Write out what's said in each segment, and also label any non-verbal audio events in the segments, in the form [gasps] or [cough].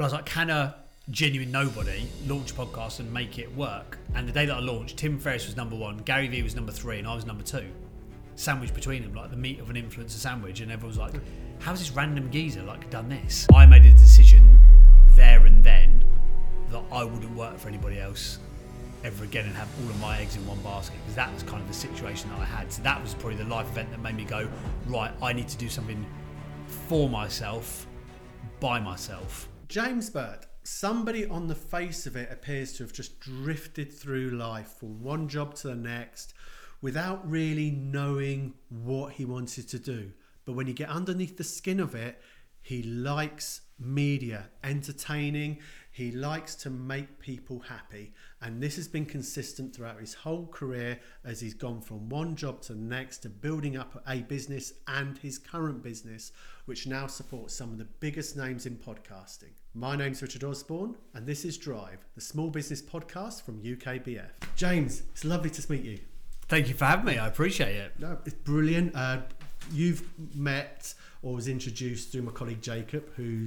But I was like, can a genuine nobody launch a podcast and make it work? And the day that I launched, Tim Ferriss was number one, Gary Vee was number three, and I was number two. Sandwich between them, like the meat of an influencer sandwich, and everyone was like, "How's this random geezer like done this?" I made a decision there and then that I wouldn't work for anybody else ever again and have all of my eggs in one basket because that was kind of the situation that I had. So that was probably the life event that made me go, right, I need to do something for myself, by myself. James Burtt, somebody on the face of it appears to have just drifted through life from one job to the next without really knowing what he wanted to do. But when you get underneath the skin of it, he likes media, entertaining. He likes to make people happy. And this has been consistent throughout his whole career as he's gone from one job to the next to building up a business and his current business, which now supports some of the biggest names in podcasting. My name's Richard Osborne, and this is Drive, the small business podcast from UKBF. James, it's lovely to meet you. Thank you for having me. I appreciate it. No, it's brilliant. Uh, you've met or was introduced through my colleague Jacob, who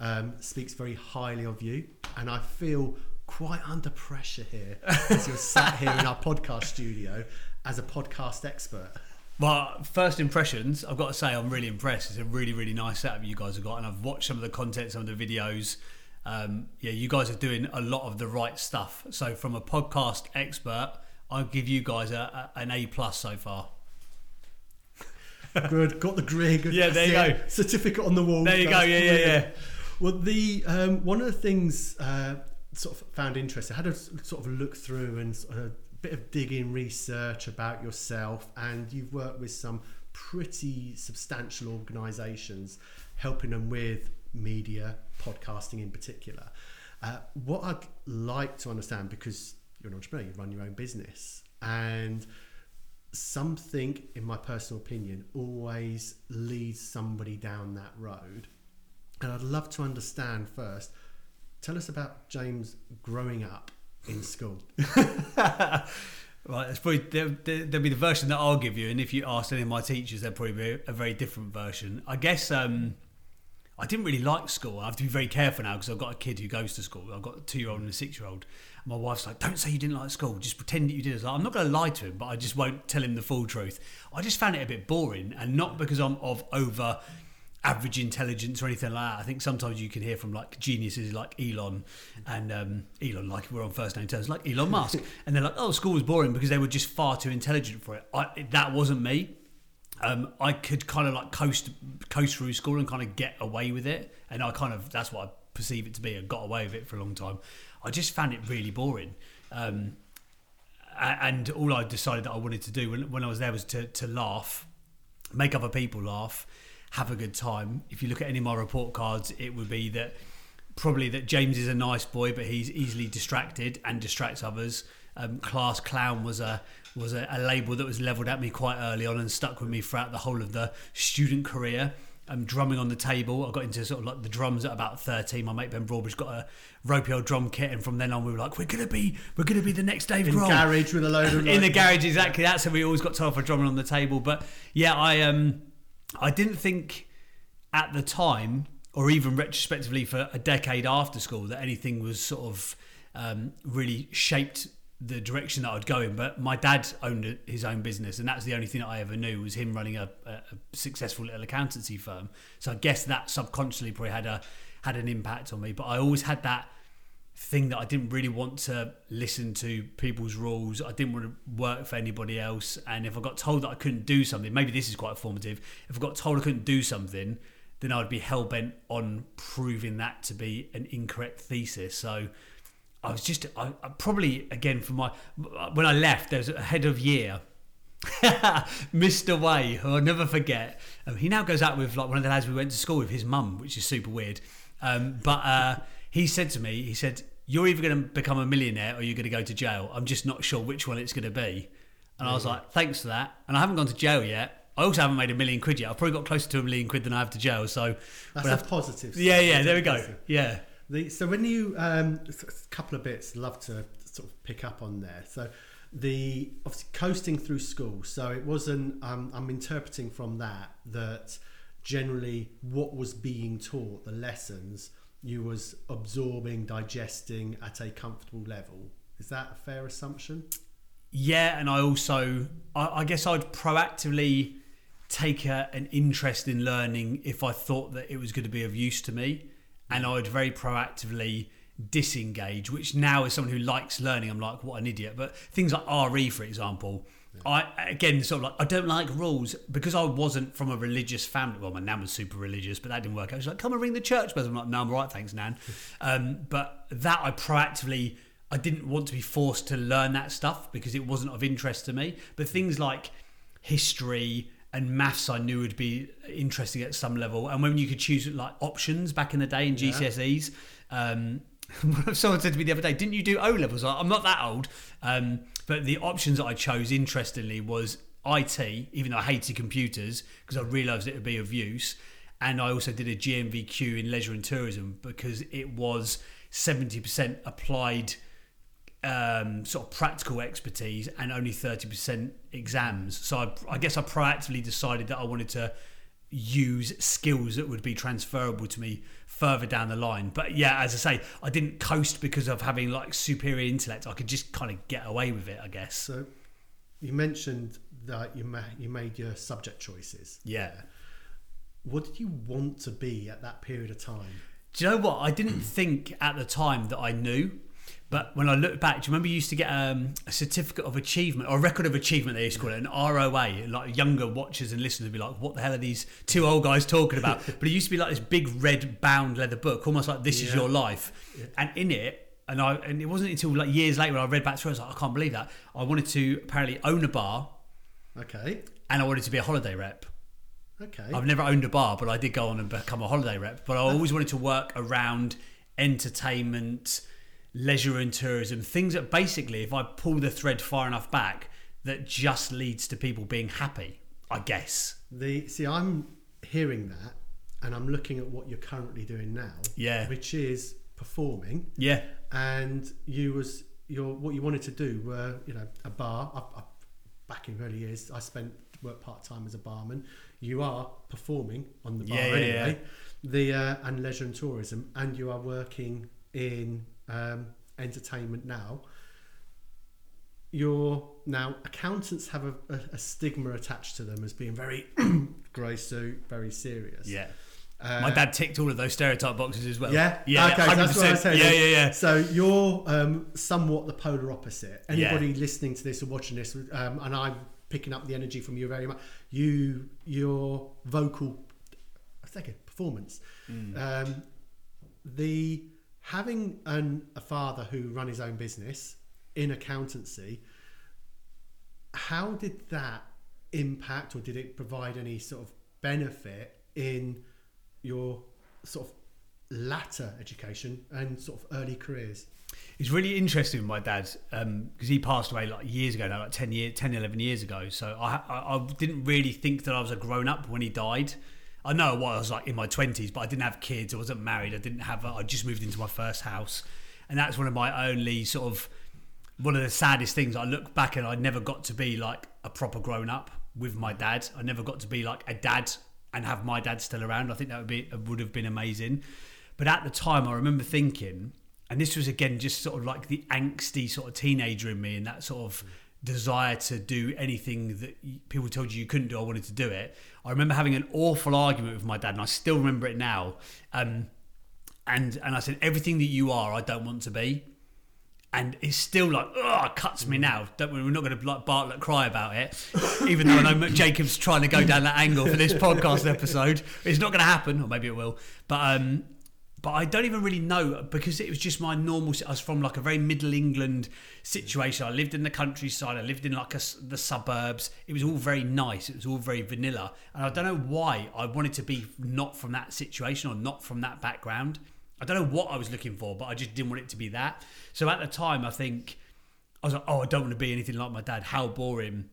um, speaks very highly of you, and I feel quite under pressure here [laughs] as you're sat here in our podcast studio as a podcast expert. Well, first impressions, I've got to say I'm really impressed. It's a really, really nice setup you guys have got, and I've watched some of the content, some of the videos. Um, yeah, you guys are doing a lot of the right stuff. So, from a podcast expert, I'll give you guys a, a, an A plus so far. Good, got the. Good. Yeah, there you go. Certificate on the wall. There you That's go. Yeah, yeah, yeah. Well, the um, one of the things uh, sort of found interesting. I had a sort of look through and a bit of digging research about yourself, and you've worked with some pretty substantial organisations, helping them with media, podcasting in particular. Uh, what I'd like to understand, because you're an entrepreneur, you run your own business, and something, in my personal opinion, always leads somebody down that road. And I'd love to understand first. Tell us about James growing up in school. [laughs] Right, it's probably there, there, there'll be the version that I'll give you, and if you ask any of my teachers, there'll probably be a very different version. I guess um, I didn't really like school. I have to be very careful now because I've got a kid who goes to school. I've got a two-year-old and a six-year-old. My wife's like, "Don't say you didn't like school. Just pretend that you did." I like, I'm not going to lie to him, but I just won't tell him the full truth. I just found it a bit boring, and not because I'm of over average intelligence or anything like that. I think sometimes you can hear from like geniuses like Elon and um, Elon, like we're on first name terms, like Elon Musk, [laughs] and they're like, "Oh, school was boring because they were just far too intelligent for it." I, that wasn't me. Um, I could kind of like coast coast through school and kind of get away with it, and I kind of that's what I perceive it to be. I got away with it for a long time. I just found it really boring. Um, and all I decided that I wanted to do when, when I was there was to, to laugh, make other people laugh, have a good time. If you look at any of my report cards, it would be that probably that James is a nice boy, but he's easily distracted and distracts others. Um, class clown was a was a, a label that was levelled at me quite early on and stuck with me throughout the whole of the student career. Um, drumming on the table. I got into sort of like the drums at about thirteen. My mate Ben Broadbridge got a ropey old drum kit, and from then on we were like, we're gonna be, we're gonna be the next Dave In Grohl garage with a load of [laughs] in the garage exactly that's how we always got told for drumming on the table but yeah i um i didn't think at the time or even retrospectively for a decade after school that anything was sort of um, really shaped the direction that I'd go in. But my dad owned his own business, and that's the only thing that I ever knew was him running a, a, successful little accountancy firm. So I guess that subconsciously probably had a had an impact on me. But I always had that thing that I didn't really want to listen to people's rules. I didn't want to work for anybody else. And if I got told that I couldn't do something, maybe this is quite formative. If I got told I couldn't do something, then I'd be hell bent on proving that to be an incorrect thesis. So I was just I, I probably again for my when I left, there was a head of year. [laughs] Mr. Way, who I'll never forget. Um, he now goes out with like one of the lads we went to school with, his mum, which is super weird. Um, but uh, he said to me, he said, "You're either going to become a millionaire or you're going to go to jail. I'm just not sure which one it's going to be." And I was like, "Thanks for that." And I haven't gone to jail yet. I also haven't made a million quid yet. I've probably got closer to a million quid than I have to jail. So, That's a have- positive. yeah, yeah. There we go. Yeah. The, so when you um, a couple of bits, love to sort of pick up on there. So the obviously coasting through school. So it wasn't. Um, I'm interpreting from that that generally what was being taught, the lessons you was absorbing, digesting at a comfortable level. Is that a fair assumption? Yeah, and I also, I, I guess I'd proactively take a, an interest in learning if I thought that it was going to be of use to me, and mm. I would very proactively disengage. Which now, as someone who likes learning, I'm like, what an idiot. But things like RE, for example, I again sort of like I don't like rules because I wasn't from a religious family. Well, my nan was super religious, but that didn't work out. She's like, "Come and ring the church bells." I'm like, "No, I'm right, thanks, nan." [laughs] Um, but that I proactively, I didn't want to be forced to learn that stuff because it wasn't of interest to me. But things like history and maths, I knew would be interesting at some level. And when you could choose like options back in the day in Yeah. GCSEs. Um, [laughs] Someone said to me the other day, "Didn't you do O levels?" I'm not that old, um, but the options that I chose, interestingly, was IT, even though I hated computers because I realised it would be of use, and I also did a GNVQ in leisure and tourism because it was 70% applied um, sort of practical expertise and only 30% exams. So I, I guess I proactively decided that I wanted to use skills that would be transferable to me further down the line. But yeah, as I say, I didn't coast because of having like superior intellect. I could just kind of get away with it, I guess. So, you mentioned that you ma- you made your subject choices. Yeah. What did you want to be at that period of time? Do you know what? I didn't think at the time that I knew. But when I look back, do you remember you used to get um, a certificate of achievement or a record of achievement? They used to call it an ROA. Like younger watchers and listeners would be like, "What the hell are these two old guys talking about?" [laughs] but it used to be like this big red bound leather book, almost like "This is your life," and in it. And I and it wasn't until like years later when I read back through, and I was like, I can't believe that. I wanted to apparently own a bar, Okay. and I wanted to be a holiday rep. Okay. I've never owned a bar, but I did go on and become a holiday rep. But I always wanted to work around entertainment, leisure and tourism, things that basically, if I pull the thread far enough back, that just leads to people being happy. I guess. The see, I'm hearing that, and I'm looking at what you're currently doing now. Yeah. Which is performing, Yeah. and you was your what you wanted to do were you know a bar. I, I, back in early years, I spent work part time as a barman. You are performing on the bar Yeah, yeah, anyway. The uh, and leisure and tourism, and you are working in um, entertainment now. You're now accountants have a, a, a stigma attached to them as being very [clears throat] grey suit, very serious. Yeah. Uh, My dad ticked all of those stereotype boxes as well. yeah. Yeah. Okay. so That's what I 100%. said. Yeah. Yeah. Yeah. So you're um, somewhat the polar opposite. Anybody listening to this or watching this, um, and I'm picking up the energy from you very much. You, your vocal, I think performance. Mm. Um, the having an, a father who run his own business in accountancy. How did that impact, or did it provide any sort of benefit in your sort of latter education and sort of early careers? It's really interesting my dad um, because he passed away like years ago now, like 10, year, 10 11 years ago. So I, I, I didn't really think that I was a grown up when he died. I know what I was like in my 20s, but I didn't have kids. I wasn't married. I didn't have, I just moved into my first house. And that's one of my only sort of, one of the saddest things. I look back and I never got to be like a proper grown up with my dad. I never got to be like a dad and have my dad still around. I think that would be, would have been amazing. But at the time, I remember thinking, and this was again just sort of like the angsty sort of teenager in me and that sort of desire to do anything that people told you you couldn't do i wanted to do it. I remember having an awful argument with my dad and i still remember it now. Um, and and i said everything that you are i don't want to be. And it's still like oh it cuts me now. Don't we're not going to like bartlett cry about it. Even though i know jacob's trying to go down that angle for this [laughs] podcast episode. It's not going to happen or maybe it will. But um but I don't even really know because it was just my normal. I was from like a very middle England situation. I lived in the countryside. I lived in like a the suburbs. It was all very nice. It was all very vanilla, and I don't know why I wanted to be not from that situation or not from that background. I don't know what I was looking for, but I just didn't want it to be that. So at the time, I think I was like, oh, I don't want to be anything like my dad. How boring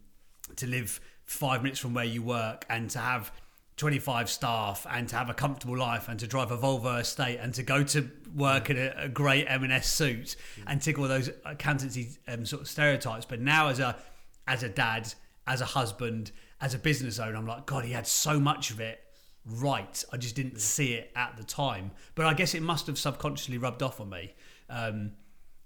to live five minutes from where you work and to have 25 staff and to have a comfortable life and to drive a Volvo estate and to go to work in a, a great M&S suit and tick all those accountancy um, sort of stereotypes. But now as a as a dad, as a husband, as a business owner, I'm like, God, he had so much of it right. I just didn't see it at the time. But I guess it must have subconsciously rubbed off on me. Um,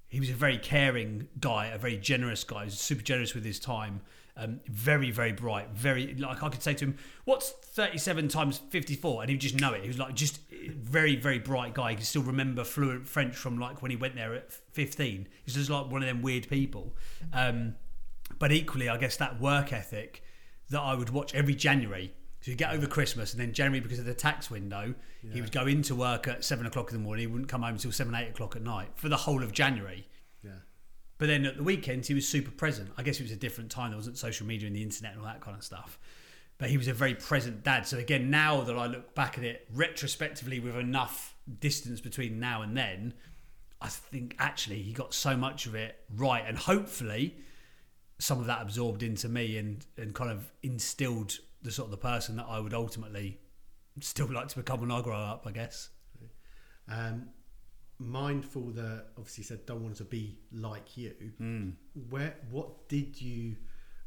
he was a very caring guy, a very generous guy. He was super generous with his time. Um, very, very bright. Very like I could say to him, "What's thirty-seven times fifty-four? and he'd just know it. He was like just very, very bright guy. He could still remember fluent French from like when he went there at fifteen. He's just like one of them weird people. Um, but equally, I guess that work ethic that I would watch every January. So you get over Christmas, and then January because of the tax window, he would go into work at seven o'clock in the morning. He wouldn't come home until seven, eight o'clock at night for the whole of January. But then at the weekends, he was super present. I guess it was a different time. There wasn't social media and the internet and all that kind of stuff. But he was a very present dad. So again, now that I look back at it retrospectively with enough distance between now and then, I think actually he got so much of it right. And hopefully, some of that absorbed into me and, and kind of instilled the sort of the person that I would ultimately still like to become when I grow up, I guess. Um, mindful that obviously said don't want to be like you. Hmm. Where what did you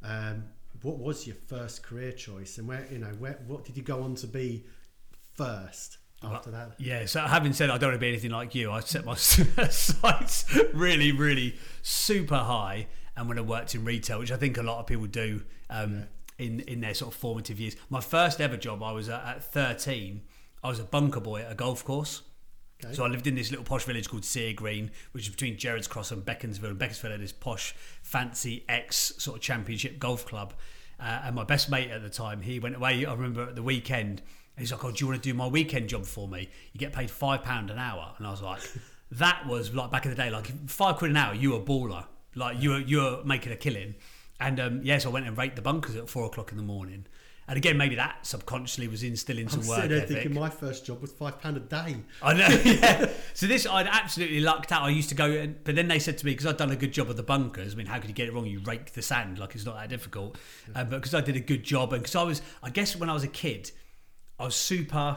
um, what was your first career choice and where you know where what did you go on to be first after that? Yeah, so having said I don't want to be anything like you, I set my [laughs] sights really, really super high. And when I worked in retail, which I think a lot of people do um, in in their sort of formative years, my first ever job, I was at, at 13. I was a bunker boy at a golf course. Okay. So I lived in this little posh village called Seer Green, which is between Gerrards Cross and Beaconsfield. And Beaconsfield had this posh, fancy ex sort of championship golf club. Uh, and my best mate at the time, he went away. I remember at the weekend, he's like, "Oh, do you want to do my weekend job for me? You get paid five pound an hour." And I was like, [laughs] "That was like back in the day, like five quid an hour. You were a baller, like you were you were making a killing." And um, yes, I went and raked the bunkers at four o'clock in the morning. And again, maybe that subconsciously was instilling some I'm work sitting there thinking my first job was five pound a day. I know. [laughs] Yeah. So this, I'd absolutely lucked out. I used to go, and- but then they said to me because I'd done a good job of the bunkers. I mean, how could you get it wrong? You rake the sand, like it's not that difficult. Um, but because I did a good job, and because I was, I guess when I was a kid, I was super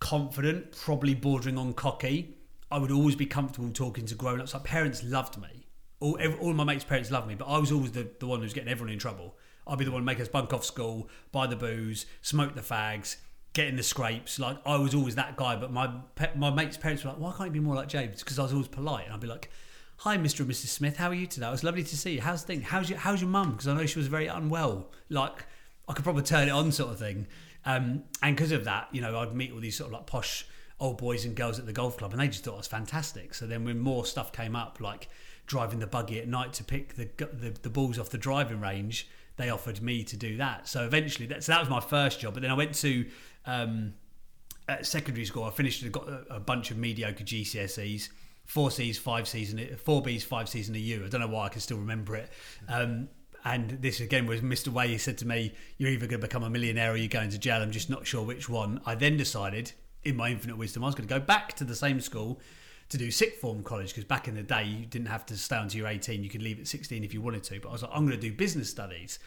confident, probably bordering on cocky. I would always be comfortable talking to grown ups. Like parents loved me. All, ev all my mates' parents loved me, but I was always the, the one who was getting everyone in trouble. I'd be the one to make us bunk off school, buy the booze, smoke the fags, get in the scrapes. Like I was always that guy. But my pe- my mates' parents were like, "Why can't you be more like James?" Because I was always polite, and I'd be like, "Hi, Mr. and Mrs. Smith. How are you today? It was lovely to see you. How's things? How's your How's your mum? Because I know she was very unwell. Like I could probably turn it on, sort of thing. Um, and because of that, you know, I'd meet all these sort of like posh old boys and girls at the golf club, and they just thought I was fantastic. So then, when more stuff came up, like driving the buggy at night to pick the the, the balls off the driving range, they offered me to do that. So eventually, that, so that was my first job. But then I went to um, secondary school. I finished, and got a, a bunch of mediocre GCSEs, four C's, five C's, and four B's, five C's, and a U. I don't know why I can still remember it. Um, and this again was Mr. Way. He said to me, "You're either going to become a millionaire or you're going to jail. I'm just not sure which one." I then decided, in my infinite wisdom, I was going to go back to the same school to do sixth form college because back in the day you didn't have to stay until you're 18. You could leave at 16 if you wanted to. But I was like, I'm going to do business studies.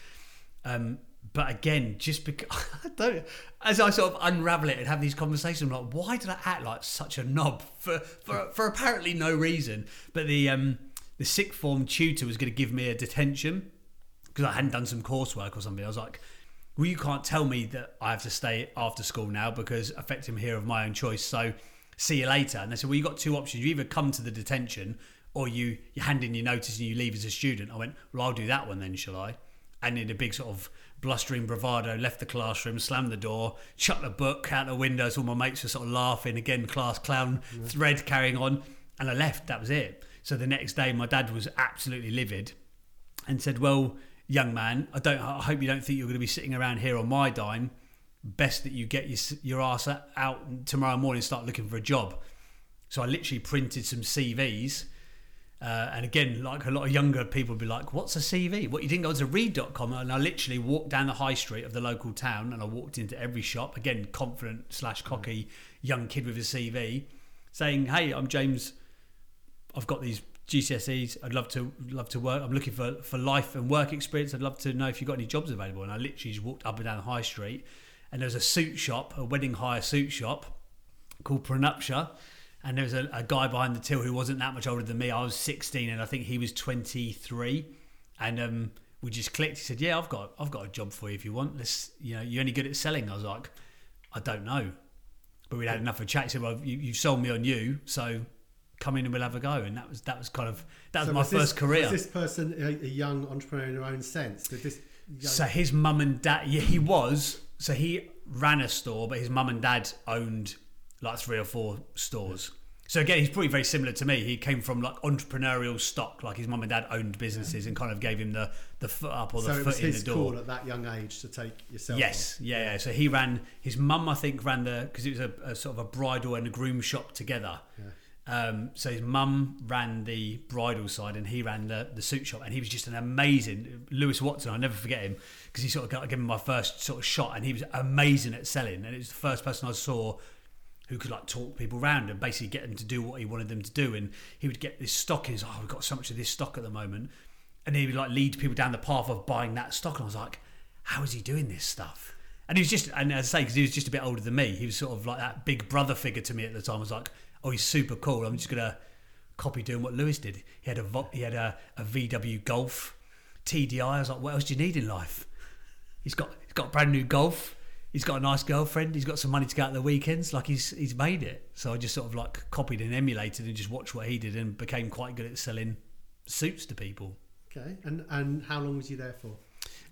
Um, but again, just because [laughs] I don't, as I sort of unravel it and have these conversations, I'm like, why did I act like such a knob for for, for apparently no reason? But the um, the sixth form tutor was going to give me a detention because I hadn't done some coursework or something. I was like, well, you can't tell me that I have to stay after school now because I'm here of my own choice. So see you later. And they said, well, you've got two options. You either come to the detention or you, you hand in your notice and you leave as a student. I went, well, I'll do that one then, shall I? And in a big sort of blustering bravado, left the classroom, slammed the door, shut the book out the window. So all my mates were sort of laughing again, class clown thread carrying on. And I left. That was it. So the next day, my dad was absolutely livid and said, "Well, young man, I don't. I hope you don't think you're going to be sitting around here on my dime. Best that you get your your ass out tomorrow morning and start looking for a job." So I literally printed some CVs. Uh, and again, like a lot of younger people would be like, What's a CV? What you didn't go to reed.com? And I literally walked down the high street of the local town and I walked into every shop, again, confident slash cocky young kid with a CV, saying, Hey, I'm James. I've got these GCSEs. I'd love to love to work. I'm looking for, for life and work experience. I'd love to know if you've got any jobs available. And I literally just walked up and down the high street and there was a suit shop, a wedding hire suit shop called Pronuptia. And there was a, a guy behind the till who wasn't that much older than me. I was 16 and I think he was 23. And um, we just clicked. He said, "Yeah, I've got I've got a job for you if you want. Let's you know you're only good at selling." I was like, I don't know. But we'd had enough of a chat. He said, "Well, you, you sold me on you, so come in and we'll have a go." And that was that was kind of that was So my was this- first career. Was this person a, a young entrepreneur in their own sense? Did this young, So his mum and dad, yeah, he was. So he ran a store, but his mum and dad owned like three or four stores. So again, he's probably very similar to me. He came from like entrepreneurial stock, like his mum and dad owned businesses and kind of gave him the, the foot up or so the it was foot in the his door. call at that young age to take yourself. Yes, yeah, yeah. So he ran. His mum, I think, ran the because it was a, a sort of a bridal and a groom shop together. Um, so his mum ran the bridal side and he ran the, the suit shop, and he was just an amazing Lewis Watson. I'll never forget him because he sort of got given my first sort of shot, and he was amazing at selling. And it was the first person I saw who could like talk people around and basically get them to do what he wanted them to do. And he would get this stock. He's oh, we've got so much of this stock at the moment, and he would like lead people down the path of buying that stock. And I was like, how is he doing this stuff? And he was just, and as I say, because he was just a bit older than me, he was sort of like that big brother figure to me at the time. I was like, oh, he's super cool. I'm just gonna copy doing what Lewis did. He had a he had a, a VW Golf TDI. I was like, what else do you need in life? He's got he's got a brand new Golf. He's got a nice girlfriend. He's got some money to go out the weekends. Like he's he's made it. So I just sort of like copied and emulated and just watched what he did and became quite good at selling suits to people. Okay. And and how long was you there for?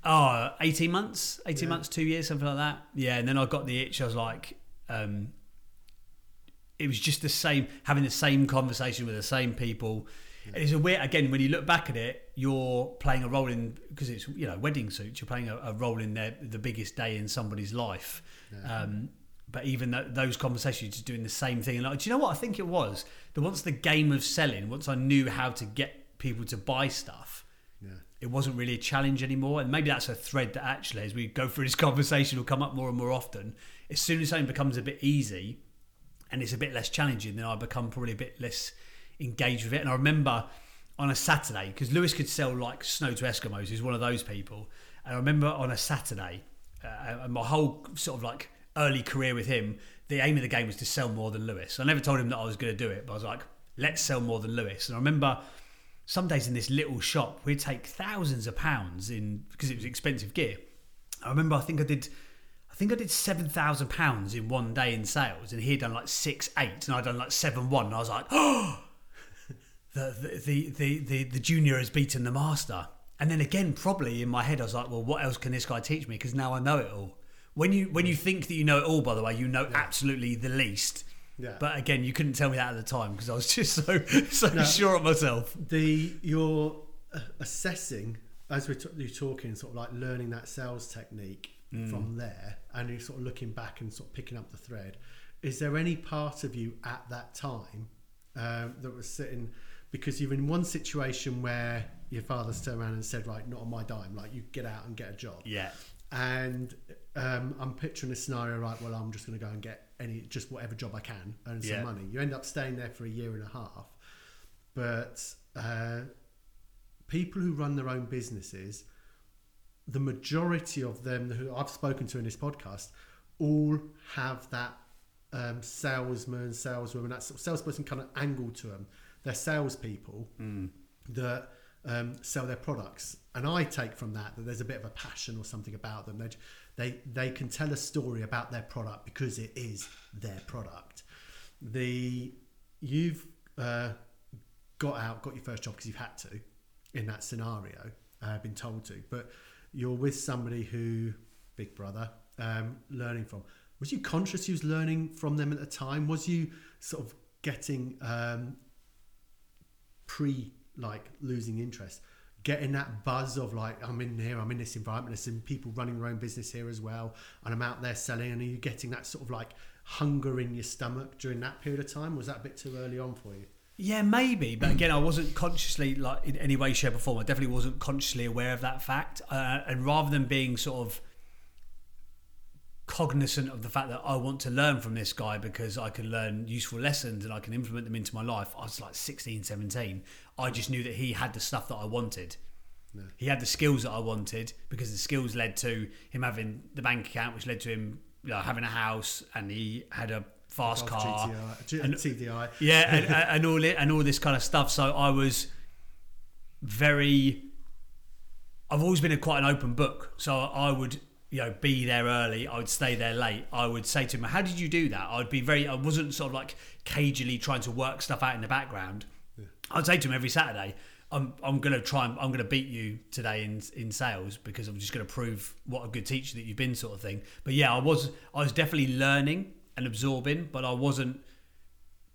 Oh, 18 months, 18 Yeah. months, two years, something like that. Yeah, and then I got the itch. I was like, um, it was just the same, having the same conversation with the same people. It's a weird, again, when you look back at it, you're playing a role in, because it's, you know, wedding suits, you're playing a, a role in their, the biggest day in somebody's life. Um, but even th- those conversations, you're just doing the same thing. And like, do you know what I think it was? That once the game of selling, once I knew how to get people to buy stuff, Yeah. it wasn't really a challenge anymore. And maybe that's a thread that actually, as we go through this [laughs] conversation, will come up more and more often. As soon as something becomes a bit easy and it's a bit less challenging, then I become probably a bit less engaged with it. And I remember on a Saturday, because Lewis could sell like snow to Eskimos, he's one of those people. And I remember on a Saturday, uh, my whole sort of like early career with him, the aim of the game was to sell more than Lewis. I never told him that I was going to do it, but I was like, let's sell more than Lewis. And I remember some days in this little shop, we'd take thousands of pounds in because it was expensive gear. I remember, I think I did, think I did seven thousand pounds in one day in sales, and he had done like six eight, and I'd done like seven one. And I was like, oh, [gasps] the the, the the the the junior has beaten the master. And then again, probably in my head, I was like, well, what else can this guy teach me? Because now I know it all. When you when you think that you know it all, by the way, you know absolutely the least. Yeah. But again, you couldn't tell me that at the time because I was just so [laughs] so No. sure of myself. the you're uh, assessing as we're, t- you're talking, sort of like learning that sales technique Mm. from there, and you're sort of looking back and sort of picking up the thread. Is there any part of you at that time um, that was sitting because you're in one situation where your father's turned around and said, "Right, not on my dime. Like you get out and get a job." Yeah. and um, I'm picturing a scenario right. Well, I'm just going to go and get any, just whatever job I can, earn some Yeah. money. You end up staying there for a year and a half, but uh, people who run their own businesses, the majority of them who I've spoken to in this podcast, all have that um, salesman, saleswoman, that sort of salesperson kind of angle to them. They're salespeople that um, sell their products, and I take from that that there's a bit of a passion or something about them. They they they can tell a story about their product because it is their product. The you've uh, got out, got your first job because you've had to in that scenario, uh, been told to, but you're with somebody who, big brother, um, learning from. Was you conscious you was learning from them at the time? Was you sort of getting um, pre like losing interest, getting that buzz of like I'm in here, I'm in this environment, there's some people running their own business here as well, and I'm out there selling. And are you getting that sort of like hunger in your stomach during that period of time? Was that a bit too early on for you? Yeah, maybe, but again, I wasn't consciously like in any way, shape, or form. I definitely wasn't consciously aware of that fact, uh, and rather than being sort of cognizant of the fact that I want to learn from this guy because I can learn useful lessons and I can implement them into my life. I was like 16, 17. I just knew that he had the stuff that I wanted. No. He had the skills that I wanted because the skills led to him having the bank account, which led to him you know, having a house, and he had a fast Golf car. GTI, G- and- TDI. yeah, and, and all it and all this kind of stuff. So I was very. I've always been a quite an open book, so I would you know, be there early. I would stay there late. I would say to him, "How did you do that?" I would be very. I wasn't sort of like cagily trying to work stuff out in the background. I'd say to him every Saturday, "I'm I'm going to try and I'm going to beat you today in in sales because I'm just going to prove what a good teacher that you've been, sort of thing." But yeah, I was I was definitely learning and absorbing, but I wasn't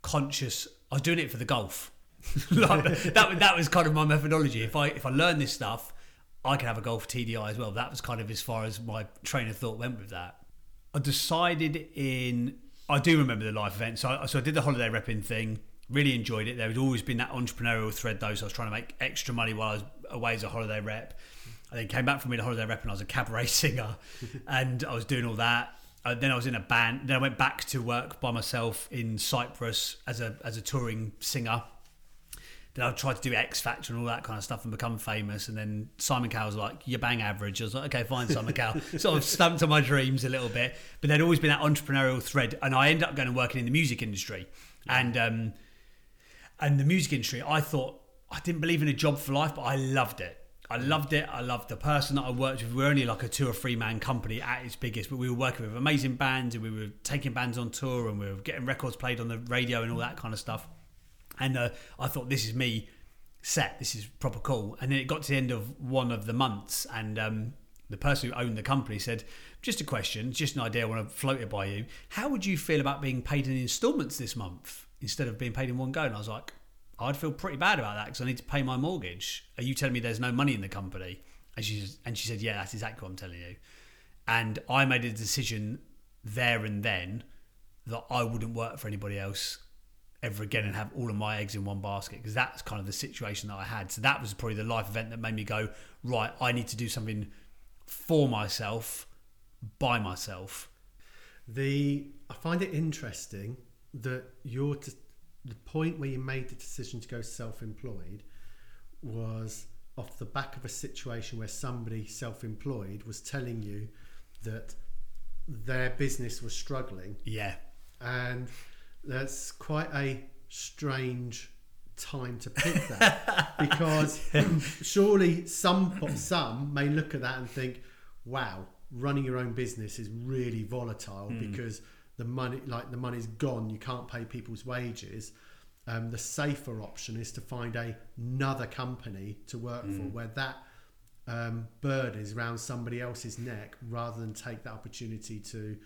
conscious. I was doing it for the golf. [laughs] like, that that was kind of my methodology. If I if I learn this stuff, I can have a golf TDI as well. That was kind of as far as my train of thought went with that. I decided in I do remember the life event, so I, so I did the holiday repping thing. Really enjoyed it. There had always been that entrepreneurial thread though, so I was trying to make extra money while I was away as a holiday rep. I then came back from being a holiday rep and I was a cabaret [laughs] singer, and I was doing all that. Uh, then I was in a band. Then I went back to work by myself in Cyprus as a as a touring singer. Then I tried to do X Factor and all that kind of stuff and become famous. And then Simon Cowell was like, "You're bang average." I was like, "Okay, fine, Simon Cowell." [laughs] sort of stumped on my dreams a little bit, but there'd always been that entrepreneurial thread, and I ended up going and working in the music industry, and um, and the music industry. I thought I didn't believe in a job for life, but I loved it. I loved it. I loved the person that I worked with. We were only like a two or three man company at its biggest, but we were working with amazing bands and we were taking bands on tour and we were getting records played on the radio and all that kind of stuff. And uh, I thought, this is me set. This is proper cool. And then it got to the end of one of the months, and um, the person who owned the company said, "Just a question, just an idea. I want to float it by you. How would you feel about being paid in instalments this month instead of being paid in one go?" And I was like, "I'd feel pretty bad about that because I need to pay my mortgage. Are you telling me there's no money in the company?" And she and she said, "Yeah, that's exactly what I'm telling you." And I made a decision there and then that I wouldn't work for anybody else ever again and have all of my eggs in one basket because that's kind of the situation that I had. So that was probably the life event that made me go, right, I need to do something for myself, by myself. The I find it interesting that your t- the point where you made the decision to go self-employed was off the back of a situation where somebody self-employed was telling you that their business was struggling Yeah. and that's quite a strange time to pick that [laughs] because surely some some may look at that and think wow running your own business is really volatile hmm. because the money like the money's gone you can't pay people's wages um, the safer option is to find a, another company to work for where that um, bird is around somebody else's neck rather than take that opportunity to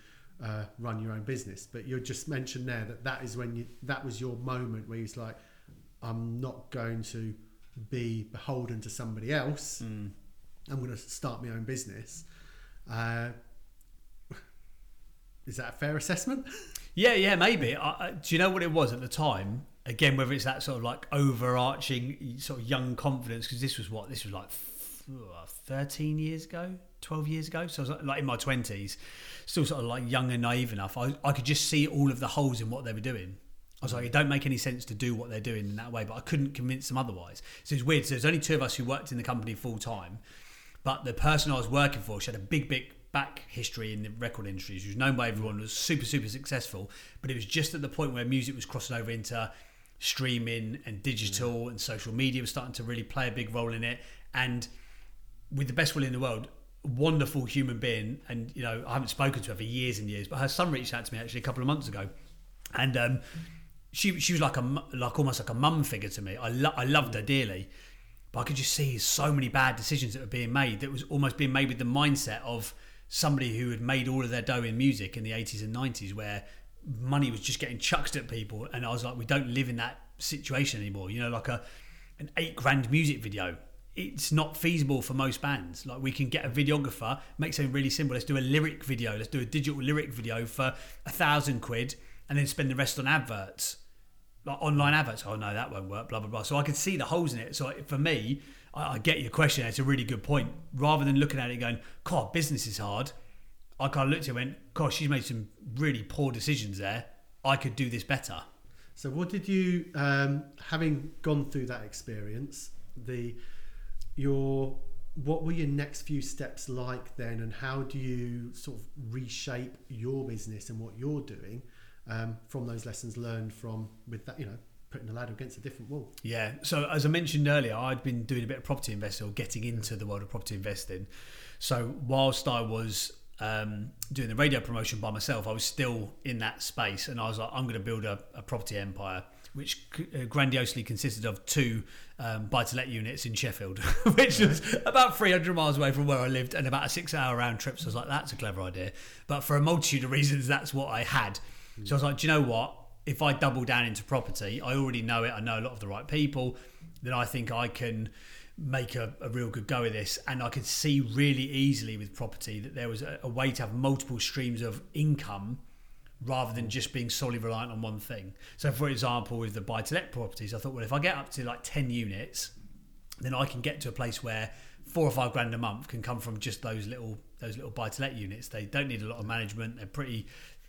uh, run your own business. But you just mentioned there that that is when you that was your moment where he's like, I'm not going to be beholden to somebody else. I'm going to start my own business. Uh, is that a fair assessment? Yeah, yeah, maybe. I, I, do you know what it was at the time? Again, whether it's that sort of like overarching sort of young confidence, because this was what this was like f- uh, thirteen years ago, twelve years ago. So I was like- like in my twenties, still sort of like young and naive enough. I, I could just see all of the holes in what they were doing. I was like, it don't make any sense to do what they're doing in that way, but I couldn't convince them otherwise. So it's weird. So there's only two of us who worked in the company full time, but the person I was working for, she had a big, big back history in the record industry. She was known by everyone, was super, super successful. But it was just at the point where music was crossing over into streaming and digital and social media was starting to really play a big role in it. And with the best will in the world, wonderful human being. And, you know, I haven't spoken to her for years and years, but her son reached out to me actually a couple of months ago. And um, she, she was like a like almost like a mum figure to me. I, lo- I loved her dearly, but I could just see so many bad decisions that were being made that was almost being made with the mindset of somebody who had made all of their dough in music in the 80s and 90s where money was just getting chucked at people and I was like we don't live in that situation anymore you know like a an 8 grand music video it's not feasible for most bands like we can get a videographer make something really simple let's do a lyric video let's do a digital lyric video for a thousand quid and then spend the rest on adverts like online adverts. Oh no, that won't work. Blah blah blah. So I could see the holes in it. So for me, I, I get your question. It's a really good point. Rather than looking at it going, "God, business is hard," I kind of looked at it and went, "God, she's made some really poor decisions there. I could do this better." So, what did you, um, having gone through that experience, the your what were your next few steps like then, and how do you sort of reshape your business and what you're doing um, from those lessons learned from with that, you know, putting the ladder against a different wall? Yeah. So as I mentioned earlier, I'd been doing a bit of property investing or getting into the world of property investing. So whilst I was um, doing the radio promotion by myself, I was still in that space, and I was like, I'm going to build a, a property empire, which uh, grandiosely consisted of two um, buy-to-let units in Sheffield, [laughs] which was about 300 miles away from where I lived, and about a six-hour round trip. So I was like, that's a clever idea. But for a multitude of reasons, that's what I had. So I was like, do you know what? If I double down into property, I already know it. I know a lot of the right people. Then I think I can make a, a real good go of this. And I could see really easily with property that there was a, a way to have multiple streams of income rather than just being solely reliant on one thing. So, for example, with the buy to let properties, I thought, well, if I get up to like 10 units, then I can get to a place where four or five grand a month can come from just those little those little buy to let units. They don't need a lot of management. They're pretty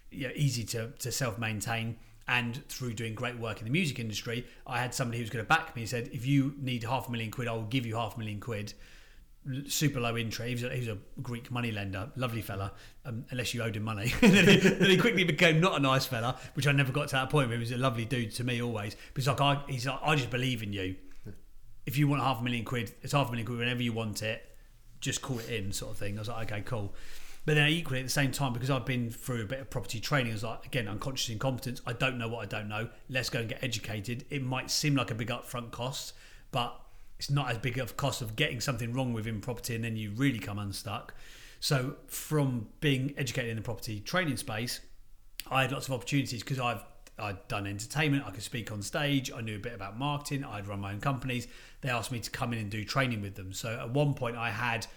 you know, easy to, to self maintain. And through doing great work in the music industry, I had somebody who was going to back me. He said, if you need half a million quid, I will give you half a million quid super low interest. He was a, he was a Greek money lender, lovely fella, um, unless you owed him money. [laughs] then, he, then, he, quickly became not a nice fella, which I never got to that point. But he was a lovely dude to me always. But he's like, I, he's like, I just believe in you. If you want half a million quid, it's half a million quid whenever you want it. Just call it in, sort of thing. I was like, okay, cool. But then equally at the same time, because I've been through a bit of property training, I was like, again, unconscious incompetence. I don't know what I don't know. Let's go and get educated. It might seem like a big upfront cost, but it's not as big of a cost of getting something wrong within property and then you really come unstuck. So from being educated in the property training space, I had lots of opportunities because I've I'd done entertainment, I could speak on stage, I knew a bit about marketing, I'd run my own companies. They asked me to come in and do training with them. So at one point I had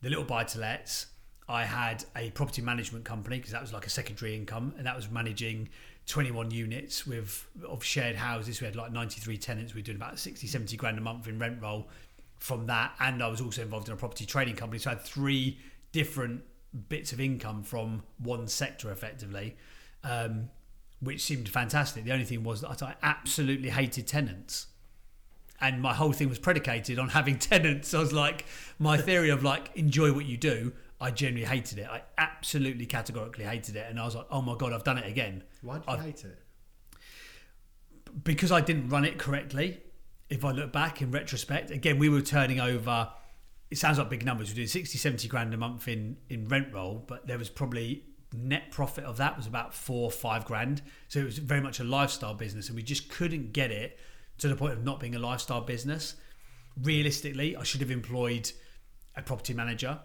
the little buy to lets, I had a property management company because that was like a secondary income, and that was managing 21 units with of shared houses. We had like 93 tenants. We were doing about 60, 70 grand a month in rent roll from that, and I was also involved in a property trading company. So I had three different bits of income from one sector, effectively, um, which seemed fantastic. The only thing was that I absolutely hated tenants and my whole thing was predicated on [laughs] having tenants. I was like, my theory of like enjoy what you do. I genuinely hated it. I absolutely categorically hated it, and I was like, "Oh my god, I've done it again." Why did you I've, hate it? Because I didn't run it correctly. If I look back in retrospect, again, we were turning over. It sounds like big numbers. We're doing 60, 70 grand a month in in rent roll, but there was probably net profit of that was about four, five grand. So it was very much a lifestyle business, and we just couldn't get it to the point of not being a lifestyle business. Realistically, I should have employed a property manager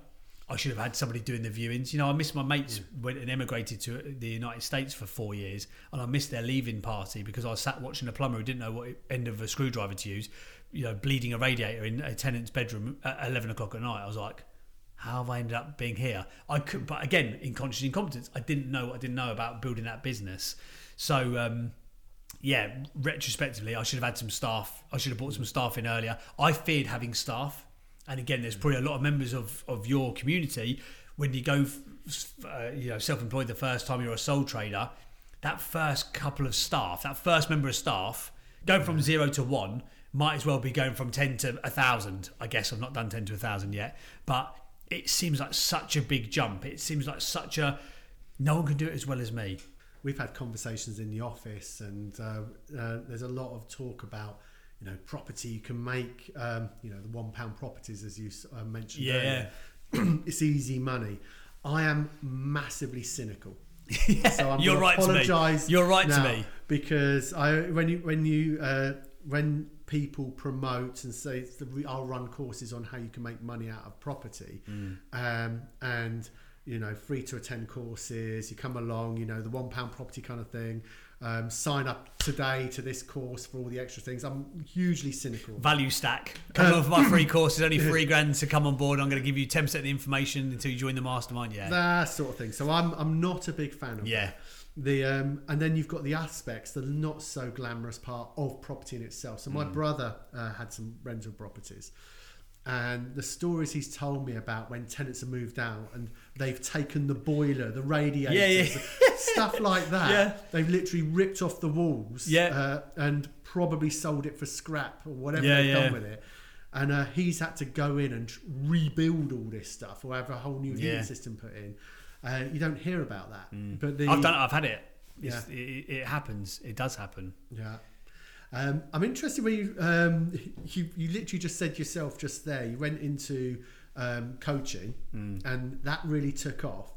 I should have had somebody doing the viewings. You know, I missed my mates went and emigrated to the United States for four years, and I missed their leaving party because I was sat watching a plumber who didn't know what end of a screwdriver to use. You know, bleeding a radiator in a tenant's bedroom at eleven o'clock at night. I was like, how have I ended up being here? I could, but again, in conscious incompetence, I didn't know what I didn't know about building that business. So. Um, yeah, retrospectively, I should have had some staff. I should have brought some staff in earlier. I feared having staff and again, there's probably a lot of members of, of your community when you go, uh, you know, self-employed the first time you're a sole trader. That first couple of staff, that first member of staff, going from zero to one might as well be going from ten to a thousand. I guess I've not done ten to a thousand yet, but it seems like such a big jump. It seems like such a no one can do it as well as me. We've had conversations in the office, and uh, uh, there's a lot of talk about you know property you can make um, you know the one pound properties as you uh, mentioned yeah [clears throat] it's easy money i am massively cynical [laughs] yeah, so I'm you're right apologize to me. You're right to me because I when you when you uh, when people promote and say I'll run courses on how you can make money out of property, mm. um, and you know free to attend courses. You come along, you know the one pound property kind of thing um, sign up today to this course for all the extra things. I'm hugely cynical. Value stack. Come um, for my [clears throat] free course. It's only three grand to come on board. I'm going to give you 10% of the information until you join the mastermind. Yeah. That sort of thing. So I'm, I'm not a big fan of Yeah. That. The um, and then you've got the aspects, the not so glamorous part of property in itself. So my mm. brother uh, had some rental properties, and the stories he's told me about when tenants have moved out and they've taken the boiler, the radiators, yeah, yeah. stuff like that. Yeah. They've literally ripped off the walls yeah. Uh, and probably sold it for scrap or whatever yeah, they've done with it. And uh, he's had to go in and rebuild all this stuff or have a whole new heating system put in. Uh, you don't hear about that. Mm. But the, I've done it. I've had it. Yeah. It, it happens. It does happen. Yeah. Um, I'm interested when you, um, [laughs] you you literally just said yourself just there. You went into um, coaching, mm. and that really took off.